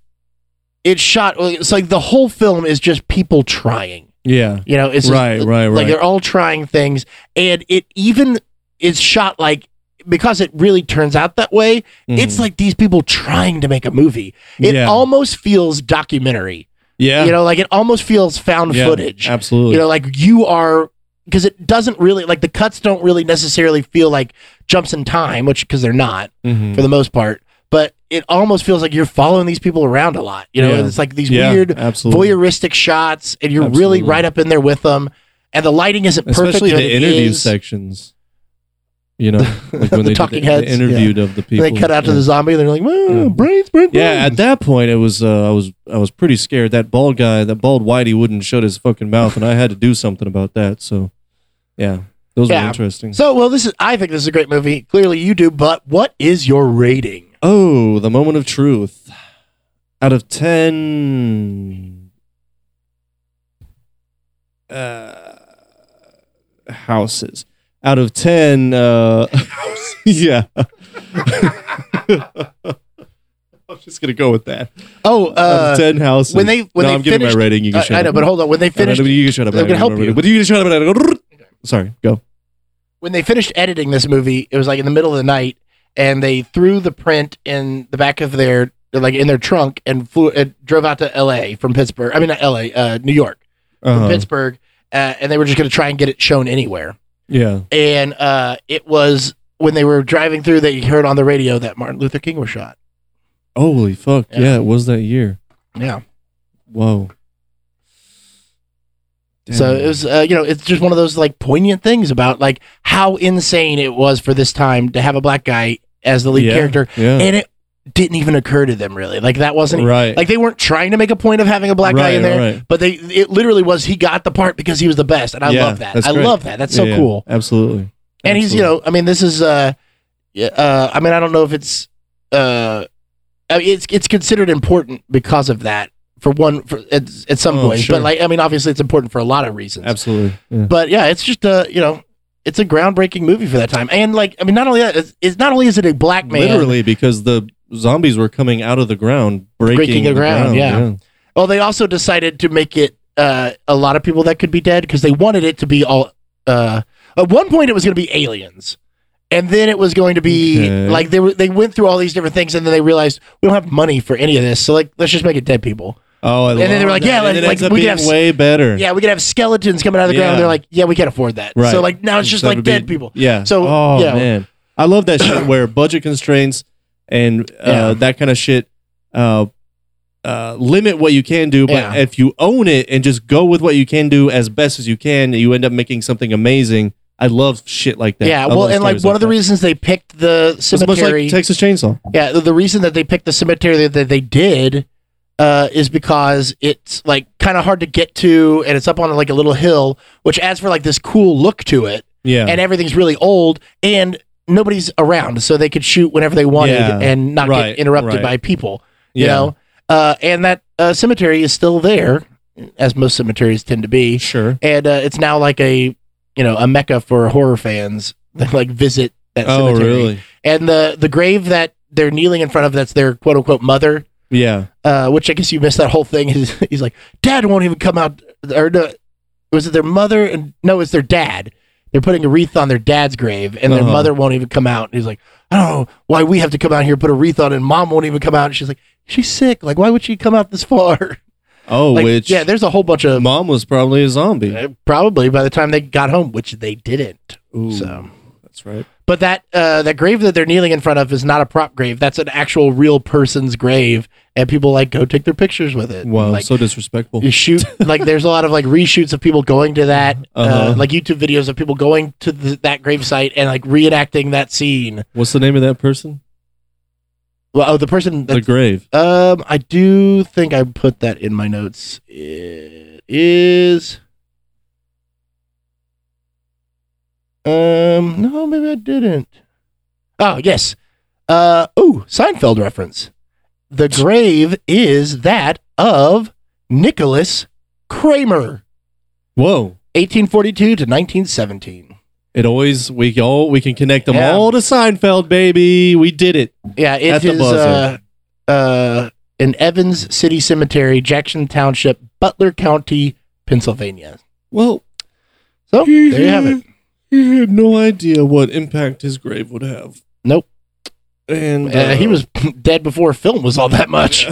it's shot. It's like the whole film is just people trying. Yeah. You know, it's just- Right, right, Like they're all trying things, and it even is shot like because it really turns out that way. It's Mhm. like these people trying to make a movie. It Yeah. almost feels documentary. yeah. You know, like it almost feels found Yeah, footage. Absolutely. You know, like you are because it doesn't really like the cuts don't really necessarily feel like jumps in time, which because they're not Mhm. for the most part. But it almost feels like you're following these people around a lot. You know, Yeah. it's like these weird absolutely. voyeuristic shots, and you're Absolutely. really right up in there with them. And the lighting isn't perfect. Especially the interview is. sections. You know, *laughs* like when The they did talking the, heads, the interviewed of the And people. they cut out to yeah. the zombie, and they're like, "Well, Yeah. brains, brains, Yeah, at that point, it was uh, I was I was pretty scared. That bald guy, that bald whitey, wouldn't shut his fucking mouth, and I had to do something about that. So, yeah, those Yeah. were interesting. So, well, this is. I think this is a great movie. Clearly, you do. But what is your rating? oh, the moment of truth. Out of ten, uh, houses. Out of ten, uh, *laughs* yeah. *laughs* I'm just gonna go with that. Oh, Out uh, ten houses. when they- when no, they I'm giving finished- my rating. You can I, shut I know, up. but hold on. When they I know, finished, you can shut up. I'm gonna help you. But you can shut up. Sorry, go. when they finished editing this movie, it was like in the middle of the night, and they threw the print in the back of their like in their trunk and flew and drove out to L.A. from Pittsburgh. I mean, not L.A. Uh, New York from Uh-huh. Pittsburgh, uh, and they were just going to try and get it shown anywhere. Yeah. And uh, it was when they were driving through, that they heard on the radio that Martin Luther King was shot. Holy fuck! Yeah. Yeah. it was that year. Yeah. Whoa. So it was, uh, you know, it's just one of those like poignant things about like how insane it was for this time to have a black guy as the lead Yeah, character, Yeah. and it didn't even occur to them really. Like that wasn't right. like they weren't trying to make a point of having a black guy in there, right. but they it literally was he got the part because he was the best, and I Yeah, love that. I great. love that. That's so Yeah, cool. Absolutely. And he's you know, I mean, this is uh, yeah, uh, I mean, I don't know if it's uh, I mean, it's it's considered important because of that for one for at, at some Oh, points, sure. but like I mean, obviously it's important for a lot of reasons. absolutely. Yeah. But yeah, it's just a you know, it's a groundbreaking movie for that time, and like I mean, not only that, it's, it's not only is it a black man, Literally, because the zombies were coming out of the ground, breaking, Breaking the ground, yeah. yeah. Well, they also decided to make it uh, a lot of people that could be dead because they wanted it to be all. Uh, at one point, it was going to be aliens, and then it was going to be Okay. like they were. They went through all these different things, and then they realized we don't have money for any of this. So like, let's just make it dead people. Oh, I And then they were like, that. yeah, And like- like, we could have way better. Yeah, we could have skeletons coming out of the ground. They're like, yeah, we can't afford that. Right. So like now it's just Instead like dead people. Yeah. So, oh yeah. man, I love that shit where budget constraints and uh, Yeah. that kind of shit uh, uh, limit what you can do. But Yeah. if you own it and just go with what you can do as best as you can, you end up making something amazing. I love shit like that. Yeah, well, and like one of the that. reasons they picked the cemetery. like Texas Chainsaw. Yeah, the, the reason that they picked the cemetery that, that they did uh, is because it's like kind of hard to get to, and it's up on like a little hill, which adds for like this cool look to it, Yeah. and everything's really old, and nobody's around, so they could shoot whenever they wanted Yeah, and not right, get interrupted right. by people. You yeah. know, uh, and that uh, cemetery is still there, as most cemeteries tend to be, Sure. and uh, it's now like a you know a mecca for horror fans that like visit that Oh, cemetery really? and the the grave that they're kneeling in front of that's their quote unquote mother Yeah. uh which i guess you missed that whole thing *laughs* is he's like dad won't even come out or no, was it their mother and no it's their dad they're putting a wreath on their dad's grave and their Uh-huh. mother won't even come out and he's like i don't know why we have to come out here and put a wreath on and mom won't even come out and she's like she's sick like why would she come out this far Oh, *laughs* Like, which yeah there's a whole bunch of mom was probably a zombie. uh, probably by the time they got home which they didn't Ooh, so That's right. But that uh, that grave that they're kneeling in front of is not a prop grave. That's an actual real person's grave, and people like go take their pictures with it. Wow, like so disrespectful. you shoot *laughs* like there's a lot of like reshoots of people going to that, uh Uh-huh. like YouTube videos of people going to th- that grave site and like reenacting that scene. What's the name of that person? Well, oh, the person The grave. um, I do think I put that in my notes. It is. Um, no, maybe I didn't. Oh, yes. Uh, ooh, Seinfeld reference. The grave is that of Nicholas Kramer, Whoa. 1842 to 1917. It always we all we can connect them Yeah. all to Seinfeld, baby. We did it. Yeah, it the is uh, buzzer. uh, in Evans City Cemetery, Jackson Township, Butler County, Pennsylvania. Well, So, there you have it. *laughs* *laughs* He had no idea what impact his grave would have. Nope. And Uh, he uh, was *laughs* dead before film was all that much.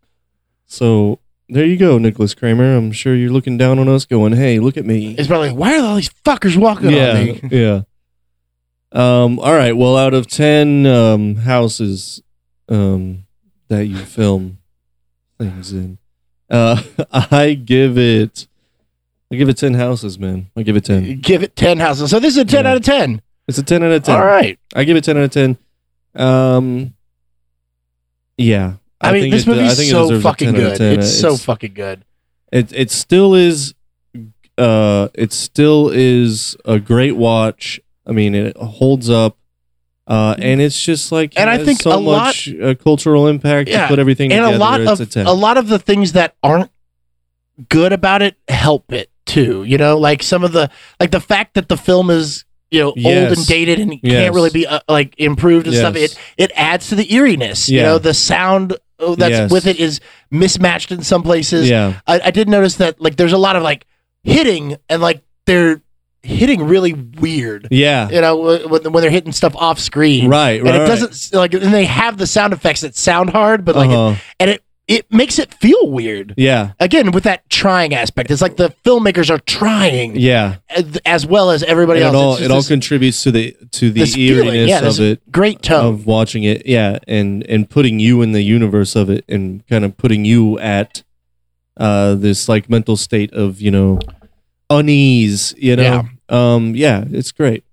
*laughs* so there you go, Nicholas Kramer. I'm sure you're looking down on us, going, "Hey, look at me." It's probably like, why are all these fuckers walking yeah, on me? *laughs* yeah. Um. All right. Well, out of ten um houses, um, that you film things in, uh, I give it, I give it ten houses, man. I give it ten. Give it 10 houses. So this is a 10 Yeah. out of 10. It's a ten out of ten. All right. I give it ten out of ten. Um. Yeah. I, mean, think this I movie's think so fucking 10 out of good. 10. It's, so fucking good. It it still is uh it still is a great watch. I mean it holds up. Uh and it's just like And I has think so a lot- much uh, cultural impact Yeah, to put everything And together. a lot it's of a 10. a lot of the things that aren't good about it help it too. You know, like some of the like the fact that the film is you know old and dated and Yes. can't really be uh, like improved and stuff. It it adds to the eeriness. You know, the sound uh, that's Yes. with it is mismatched in some places. yeah. I, I did notice that like there's a lot of like hitting and like they're hitting really weird. Yeah. You know, when, when they're hitting stuff off screen. Right, right. And it doesn't like, and they have the sound effects that sound hard, but like, Uh-huh. and it it makes it feel weird. Yeah. Again, with that trying aspect, it's like the filmmakers are trying Yeah. as, as well as everybody And it else. all it all this contributes to the to the eeriness yeah, of it. great tone. of watching it yeah and and putting you in the universe of it and kind of putting you at uh this like mental state of you know unease you know um yeah it's great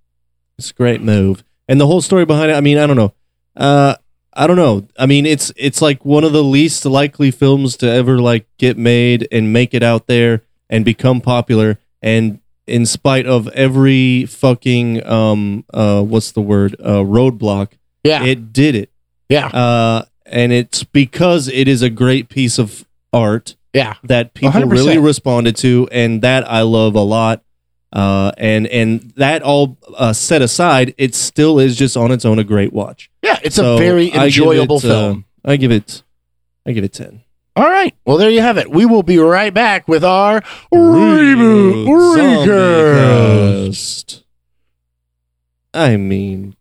it's a great move and the whole story behind it i mean i don't know uh i don't know. I mean it's it's like one of the least likely films to ever like get made and make it out there and become popular. And in spite of every fucking um uh what's the word? Uh roadblock yeah, it did it. Yeah, uh and it's because it is a great piece of art yeah. that people 100%. really responded to and that i love a lot uh and and that all uh, set aside it still is just on its own a great watch Yeah, it's So a very I give enjoyable uh, film. i give it i give it 10 All right. Well, there you have it. We will be right back with our reboot recast. Zombie-cast. i mean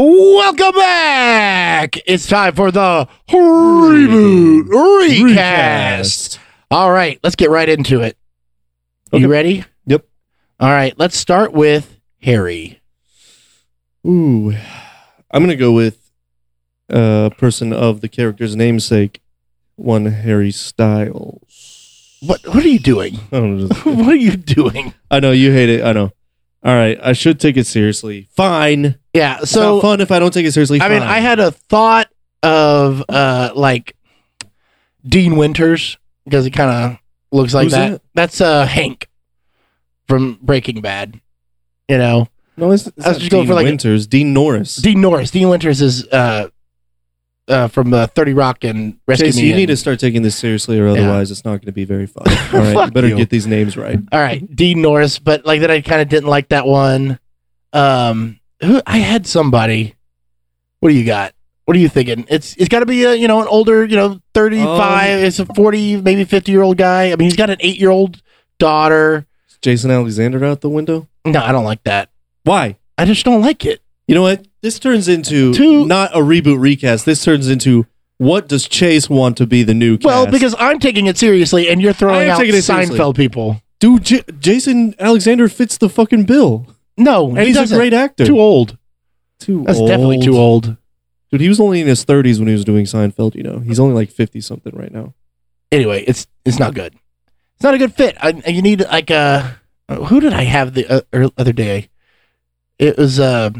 Welcome back. It's time for the reboot recast. All right, let's get right into it. Okay. You ready? Yep. All right, let's start with Harry. Ooh, I'm gonna go with a person of the character's namesake, one Harry Styles. What what are you doing? I don't know. *laughs* what are you doing? I know you hate it. I know. All right, I should take it seriously. Fine. Yeah, It's so not fun if I don't take it seriously. I mean, Fine. I had a thought of uh like Dean Winters because he kind of looks like Who's that. that? That's uh Hank from Breaking Bad. You know, no. It's, it's I was not just going Dean for, like, a- Winters. Dean Norris. Dean Norris. Dean Winters is uh uh from uh, Thirty Rock and Rescue Chase, Me. you need to and- start taking this seriously, or otherwise it's not going to be very fun. *laughs* All right, you Fuck better you. get these names right. All right, *laughs* Dean Norris, but like that, I kind of didn't like that one. Um, who I had somebody. What do you got? What are you thinking? It's it's got to be a you know an older you know thirty five. Um, it's a forty maybe fifty year old guy. I mean, he's got an eight year old daughter. Is Jason Alexander out the window. No, I don't like that. Why? I just don't like it. You know what? This turns into Two- not a reboot recast. This turns into What does Chase want to be the new cast? Well, because I'm taking it seriously, and you're I throwing am out taking it seriously. Seinfeld people. dude, J- Jason Alexander fits the fucking bill, No, and he he's a doesn't. great actor. Too old. Too That's definitely too old. Dude, he was only in his 30s when he was doing Seinfeld. You know, he's only like 50 something right now. Anyway, it's it's not good. It's not a good fit. I, you need like uh, who did I have the uh, er- other day? It was uh,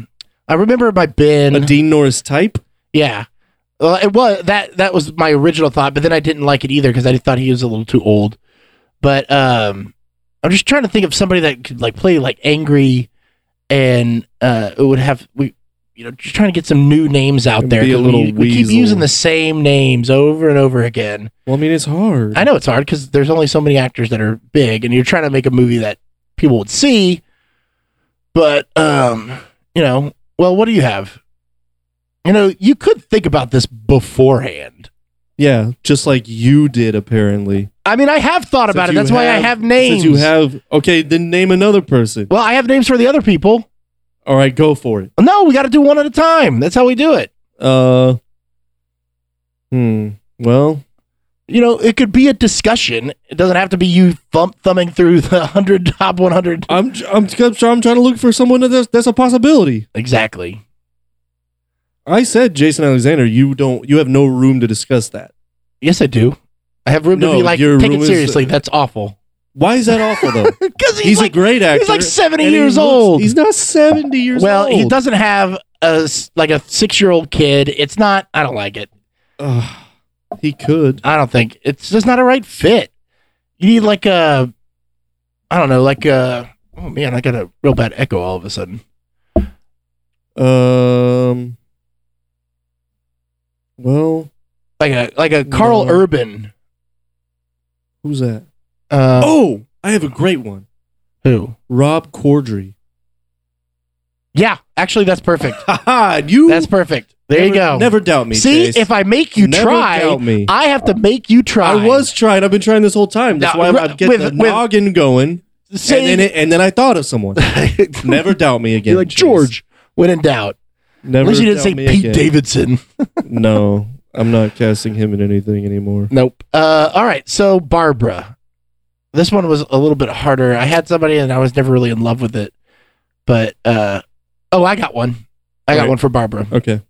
I remember my bin. A Dean Norris type. Yeah. Well, it was that that was my original thought, but then I didn't like it either because I thought he was a little too old. But um, I'm just trying to think of somebody that could like play like angry, and uh, it would have we, you know, just trying to get some new names out there. be a little we, we keep using the same names over and over again. Well, I mean, it's hard. I know it's hard because there's only so many actors that are big, and you're trying to make a movie that people would see. But um, you know, well, what do you have? You know, you could think about this beforehand. Yeah, just like you did apparently. I mean, I have thought about it. you That's why I have- have names. Since you have okay, then name another person. well, I have names for the other people. All right, go for it. No, we got to do one at a time. That's how we do it. Uh, hmm. Well, You know, it could be a discussion. It doesn't have to be you thump thumbing through the *laughs* hundred top one hundred. I'm I'm I'm trying to look for someone that's that's a possibility. Exactly. I said Jason Alexander. You don't. You have no room to discuss that. Yes, I do. I have room to No, be like, take it is- seriously. Uh, that's awful. Why is that awful though? *laughs* Because he's, he's like, a great actor. he's like 70 and he years looks- old. He's not seventy years well, old. Well, he doesn't have a like a six year old kid. It's not. I don't like it. Ugh, he could. I don't think it's just not a right fit. You need like a, I don't know, like a. Oh man, I got a real bad echo all of a sudden. Um. Well, Like a like a Carl No. Urban. who's that? Uh, oh, I have a great one. who? Rob Corddry. Yeah, actually, that's perfect. *laughs* You. That's perfect. There you go. Never doubt me. See, Chase. if I make you Never try, doubt me. I have to make you try. I was trying. I've been trying this whole time. That's Now, why I'm, ri- I'm getting with- the with- noggin going, saying and then it, and then I thought of someone. *laughs* Never doubt me again. You're like Chase. George. When in doubt, Never unless you didn't say Pete again. Davidson. *laughs* No, *laughs* I'm not casting him in anything anymore. Nope. Uh, all right. So Barbara, this one was a little bit harder. I had somebody and I was never really in love with it, but uh, oh, I got one. I got All right. one for Barbara. Okay.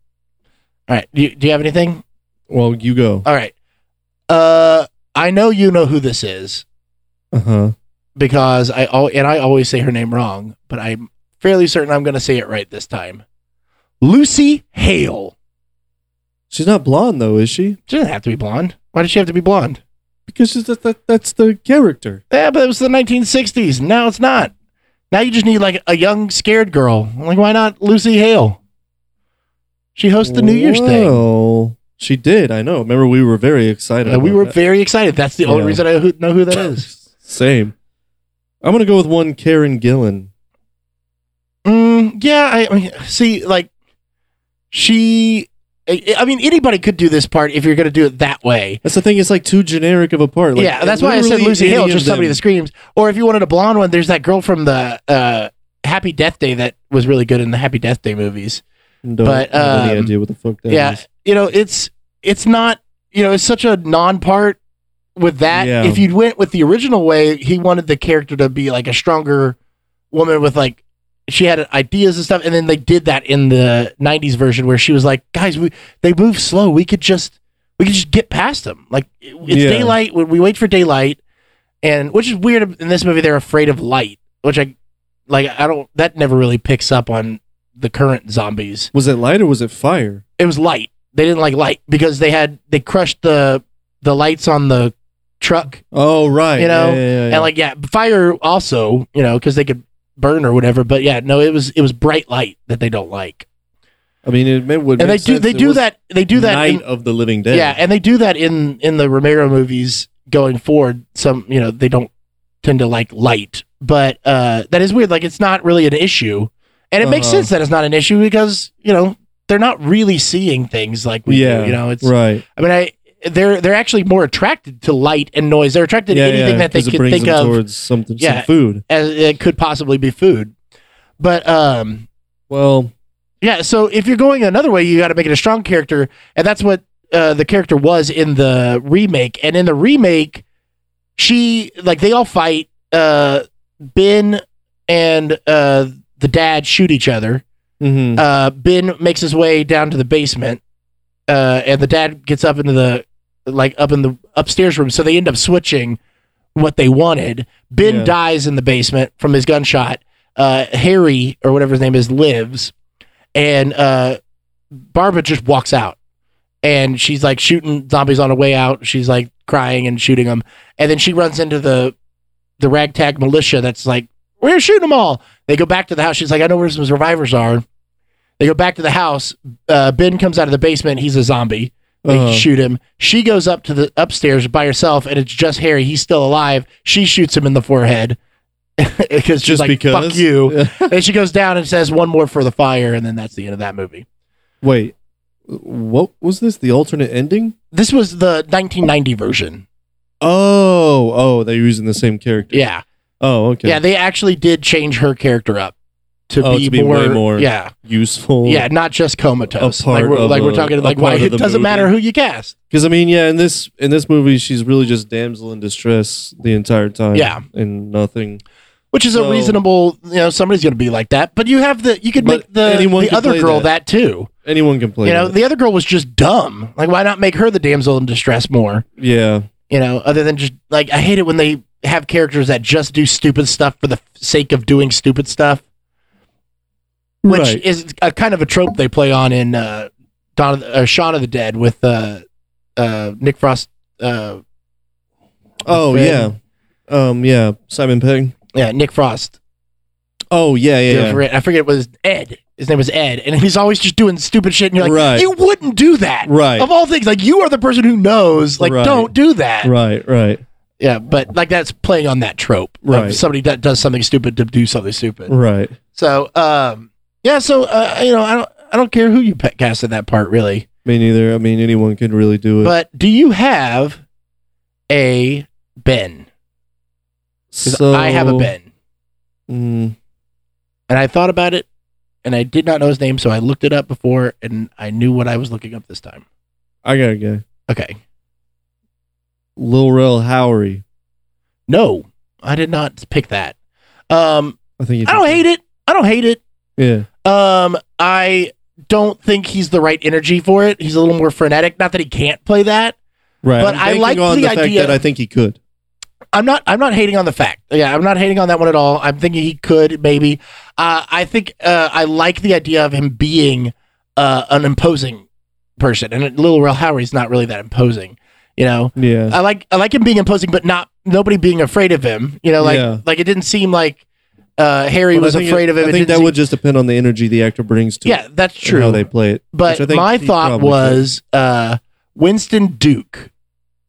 All right. Do you, do you have anything? Well, you go. All right. Uh, I know you know who this is Uh huh. because I al- and I always say her name wrong, but I'm fairly certain I'm going to say it right this time. Lucy Hale. She's not blonde though, is she? She doesn't have to be blonde. Why does she have to be blonde? Because she's that, that that's the character. Yeah, but it was the 1960s. Now it's not. Now you just need like a young scared girl. Like why not Lucy Hale? She hosts the New Year's thing. She did. I know. Remember, we were very excited. We about were that. very excited. That's the only Yeah. reason I who- know who that *laughs* is. Same. I'm gonna go with one Karen Gillan. Mm, yeah, I, I mean, see, like she. I I mean, anybody could do this part if you're going to do it that way. That's the thing. It's like too generic of a part. Like, yeah, that's why I said literally Lucy Hale, any just somebody them. that screams. Or if you wanted a blonde one, there's that girl from the uh, Happy Death Day that was really good in the Happy Death Day movies. Don't but, have any um, idea what the fuck that yeah, is. you know, it's it's not you know, it's such a non-part with that. Yeah. If you went with the original way, he wanted the character to be like a stronger woman with like she had ideas and stuff, and then they did that in the '90s version where she was like, "Guys, we they move slow. We could just we could just get past them. Like it's Yeah. daylight. We wait for daylight, and which is weird in this movie. They're afraid of light, which I like. I don't. That never really picks up on the current zombies Was it light or was it fire? it was light. They didn't like light because they had they crushed the the lights on the truck Oh right. You know, Yeah, yeah, yeah, and like yeah, fire also you know because they could burn or whatever. But yeah, no, it was it was bright light that they don't like, I mean, it would and they do they do that they do that Night in, of the Living Dead. yeah, and they do that in in the Romero movies going forward. Some you know they don't tend to like light, but uh that is weird. Like it's not really an issue, and it makes Uh-huh. sense that it's not an issue because you know they're not really seeing things like we yeah. do. You know, it's right. I mean, I they're they're actually more attracted to light and noise. They're attracted yeah, to anything yeah, that they can think them of towards something, Yeah. some food. as it could possibly be food. But um, Well, yeah. So if you're going another way, you got to make it a strong character, and that's what uh, the character was in the remake, and in the remake, she like they all fight. Uh, Ben and uh, the dad shoot each other. hmm Uh, ben makes his way down to the basement, uh, and the dad gets up into the like up in the upstairs room. So they end up switching what they wanted. Ben Yeah. dies in the basement from his gunshot. Uh, Harry or whatever his name is lives, and uh, Barbara just walks out, and she's like shooting zombies on her way out. She's like crying and shooting them, and then she runs into the the ragtag militia. That's like we're gonna them all. They go back to the house. She's like, I know where some survivors are. They go back to the house. Uh, ben comes out of the basement. He's a zombie. They Uh-huh. shoot him. She goes up to the upstairs by herself, and it's just Harry. He's still alive. She shoots him in the forehead *laughs* because she's Just like, because. "Fuck you." *laughs* and she goes down and says one more for the fire, and then that's the end of that movie. Wait, what was this? The alternate ending? This was the 1990 version. Oh, oh, they're using the same character. Yeah, Oh, okay. yeah. They actually did change her character up to, Oh, be, to be more, way more Yeah, Useful. yeah. Not just comatose. Like we're, like we're a- talking like why it doesn't movie. matter who you cast. Because I mean, yeah, in this in this movie, she's really just damsel in distress the entire time. Yeah. and nothing. Which is a reasonable, you know, somebody's going to be like that. But you have the, you could make the the other girl that. that too. Anyone can play. you know, that. the other girl was just dumb. Like, why not make her the damsel in distress more? yeah, You know, other than just like I hate it when they have characters that just do stupid stuff for the sake of doing stupid stuff, which right. is a kind of a trope they play on in uh, Dawn of the, uh, Shaun of the Dead with uh, uh, Nick Frost. Uh, Oh yeah, um, yeah, Simon Pegg. yeah, Nick Frost. Oh yeah, yeah, I yeah. forget, I forget it was Ed. His name was Ed, and he's always just doing stupid shit. And you're like, Right. you wouldn't do that, Right. Of all things, like you are the person who knows. Like, Right. don't do that. right, right, Yeah, but like that's playing on that trope. Right. somebody that does something stupid to do something stupid. right. So, um, yeah. So, uh, you know, I don't, I don't care who you pe- cast in that part, really. Me neither. I mean, anyone can really do it. But do you have a Ben? so I have a Ben, Mm, and I thought about it, and I did not know his name, so I looked it up before, and I knew what I was looking up this time. I got a guy. Okay, Lil Rel Howery. no, I did not pick that. Um, I think. I don't hate it. I don't hate it. Yeah. Um, I don't think he's the right energy for it. He's a little more frenetic. Not that he can't play that. Right. But I like the the, idea- that I think he could. I'm not. I'm not hating on the fact. Yeah, I'm not hating on that one at all. I'm thinking he could maybe. Uh, I think uh, I like the idea of him being uh, an imposing person, and Lil Rel Howery's not really that imposing. You know, Yeah. I like I like him being imposing, but not nobody being afraid of him. You know, like Yeah. like it didn't seem like uh, Harry was afraid it- of him. I It think that seem- would just depend on the energy the actor brings to yeah, that's true. how they play it. But which I think my thought was uh, Winston Duke,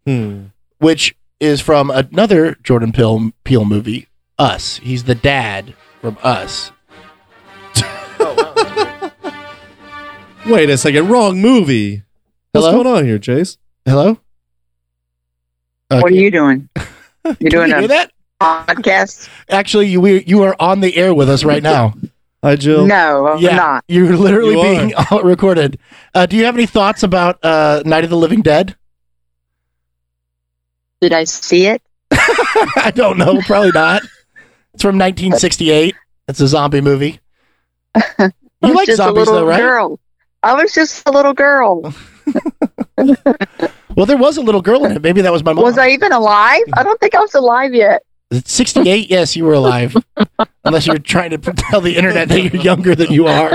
Hmm. which is from another Jordan Peele, Peele movie, Us. He's the dad from Us. *laughs* Wait a second. Wrong movie. What's Hello? going on here, Chase? Hello? What are you doing? *laughs* You're doing you a that? podcast? Actually, you we, you are on the air with us right now. *laughs* Hi, Jill. No, I'm Yeah. not. You're literally You being *laughs* recorded. Uh, do you have any thoughts about uh, Night of the Living Dead? Did I see it? I don't know. Probably not. It's from 1968. It's a zombie movie. You like just zombies, a though, right? girl. I was just a little girl. Well, there was a little girl in it. Maybe that was my mom. Was I even alive? I don't think I was alive yet. 68. Yes, you were alive. Unless you're trying to tell the internet that you're younger than you are.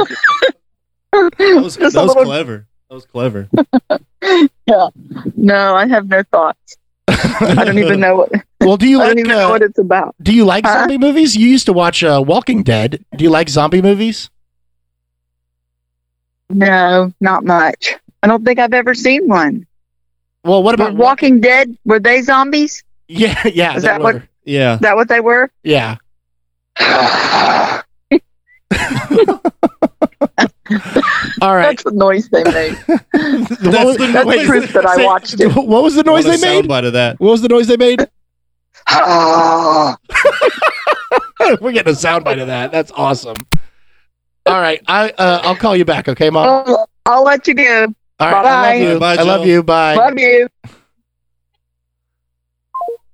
That was, that was little- clever. That was clever. *laughs* yeah. No, I have no thoughts. I don't even know what. Well, do you *laughs* I don't like even know uh, what it's about. do you like Huh? zombie movies? You used to watch uh, Walking Dead. Do you like zombie movies? No, not much. I don't think I've ever seen one. Well, what Were about Walking Dead? Were they zombies? Yeah, *laughs* yeah, Is they that what- Yeah. Is that what they were? *laughs* Yeah. *laughs* All right. That's the noise they made. What was- the That's noise. proof that I say- watched it. What was the noise want they made? soundbite of that. What was the noise they made? We're getting a soundbite of that. That's awesome. All right, I uh, I'll call you back, okay, mom? I'll, I'll let you go. All right, I Bye-bye. love you. Bye, I love Joe. you. Bye. Love you.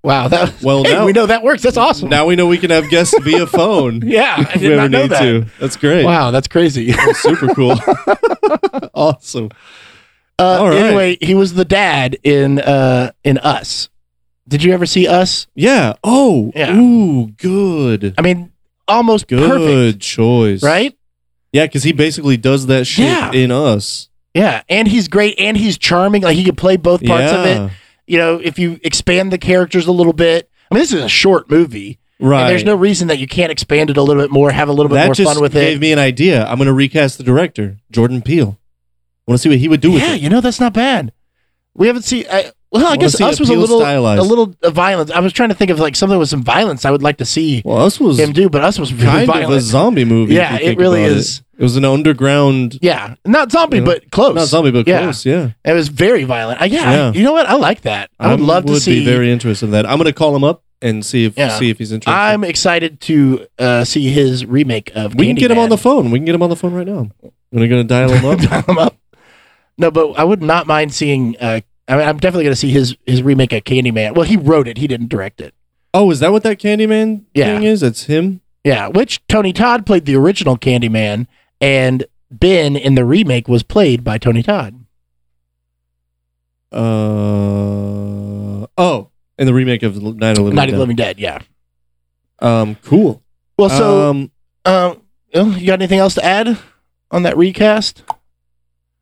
Wow, that Well, hey, now- we know that works. That's awesome. Now we know we can have guests via phone. *laughs* yeah, I if did we not know need that. to. That's great. Wow, that's crazy. Super cool. *laughs* *laughs* awesome. Uh, All right. Anyway, he was the dad in uh in Us. Did you ever see Us? Yeah. Oh. Yeah. Ooh, good. I mean, almost Good perfect, choice. right? Yeah, because he basically does that shit Yeah. in us. Yeah, and he's great, and he's charming. Like he can play both parts of it. You know, if you expand the characters a little bit. I mean, this is a short movie, Right. and there's no reason that you can't expand it a little bit more, have a little bit that more fun with it. gave me an idea. I'm going to recast the director, Jordan Peele. I Want to see what he would do with Yeah, it? you know that's not bad. We haven't seen. I, well, I Wanna guess Us was a little stylized. a little uh, violence. I was trying to think of like something with some violence. I would like to see Well, us was him do, but Us was really kind violent. of a zombie movie. Yeah, it really is. It. It was an underground, Yeah, not zombie, You know, but close. not zombie, but Yeah. close. Yeah, It was very violent. Uh, yeah, Yeah. you know what? I like that. I would love to would see. be very interested in that. I'm going to call him up and see if Yeah. see if he's interested. I'm excited to uh, see his remake of. we can get him on the phone. We can get him on the phone right now. We're going to dial him up. *laughs* Dial him up. No, but I would not mind seeing. Uh, I mean, I'm definitely going to see his his remake of Candyman. Well, he wrote it. He didn't direct it. oh, is that what that Candyman Yeah. thing is? It's him. Yeah, which Tony Todd played the original Candyman, and Ben in the remake was played by Tony Todd. Uh oh, in the remake of Night of the Living Night of Dead. the Living Dead. Yeah. Um, cool. Well, so um, um, you got anything else to add on that recast?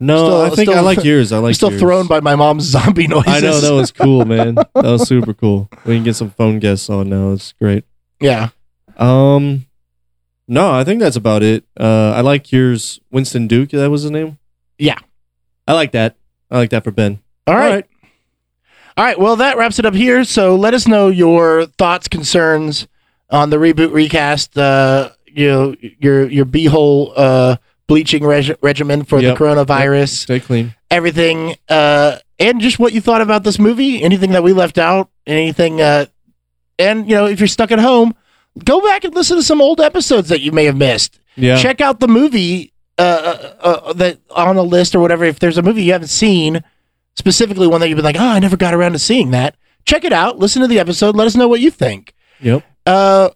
no, still- I think I like yours. I like I'm still yours. thrown by my mom's *laughs* zombie noises. I know that was cool, *laughs* man. That was super cool. We can get some phone guests on now. It's great. yeah. Um, no, I think that's about it. Uh, I like yours, Winston Duke. That was his name. Yeah. I like that. I like that for Ben. All right. All right. Well, that wraps it up here. So let us know your thoughts, concerns on the reboot recast. Uh, you know, your your beehole uh, bleaching reg- regimen for Yep. the coronavirus, Stay clean. everything, uh, and just what you thought about this movie. Anything that we left out, anything, uh, and you know, if you're stuck at home, go back and listen to some old episodes that you may have missed. Yeah. Check out the movie uh, uh, uh, that on the list or whatever. If there's a movie you haven't seen, specifically one that you've been like, oh, I never got around to seeing that. Check it out. Listen to the episode. Let us know what you think. Yep. Uh,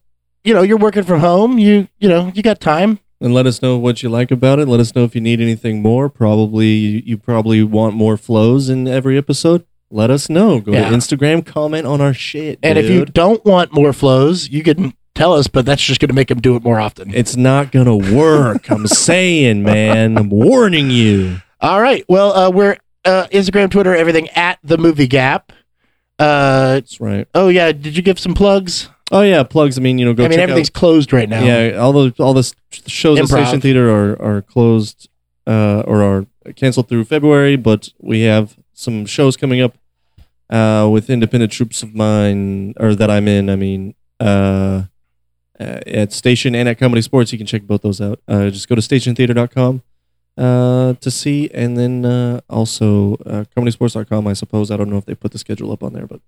you know, you're working from home. You you know, you got time. And let us know what you like about it. Let us know if you need anything more. Probably you, you probably want more flows in every episode. Let us know. Go Yeah. to Instagram, comment on our shit. And if you don't want more flows, you can tell us, but that's just going to make them do it more often. it's not gonna work. I'm *laughs* saying, man. I'm warning you. All right. Well, uh, we're uh, Instagram, Twitter, everything at the Movie Gap. Uh, That's right. oh yeah. Did you give some plugs? Oh yeah, plugs. I mean, you know, go I mean, everything's out. closed right now. Yeah, all the all the shows at Improv. Station Theater are are closed uh, or are canceled through February, but we have some shows coming up uh, with independent troupes of mine or that I'm in. I mean, uh, at Station and at Comedy Sports, you can check both those out. Uh, just go to stationtheater.com uh, to see, and then uh, also uh, comedysports.com. I suppose I don't know if they put the schedule up on there, but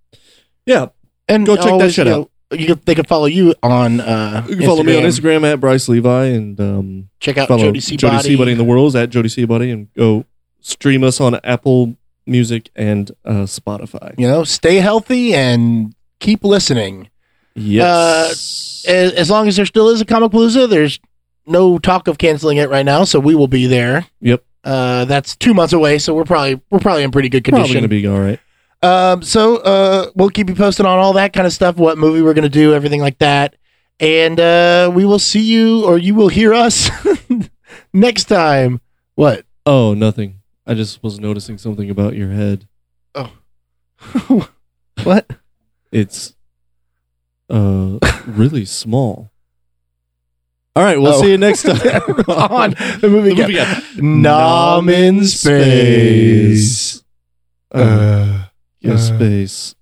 yeah, and Go check that shit you know, You can, they can follow you on. Uh, you can follow me on Instagram at Bryce Levi and. Um, Check out Jody follow Jody C. Body. in the world at Jody C. Buddy and go stream us on Apple Music and uh, Spotify. You know, stay healthy and keep listening. Yes. As, as long as there still is a Comicpalooza, there's no talk of canceling it right now, so we will be there. Yep. Uh, that's two months away, so we're probably we're probably in pretty good Probably condition. gonna be all right. Um, so uh, we'll keep you posted on all that kind of stuff, what movie we're gonna do, everything like that, and uh, we will see you or you will hear us *laughs* next time. What? Oh, nothing. I just was noticing something about your head. Oh, *laughs* what? It's uh really small. All right, we'll Oh. see you next *laughs* time on the movie. The movie Gap. Gap. Nom in space. Uh, yeah, Uh, space.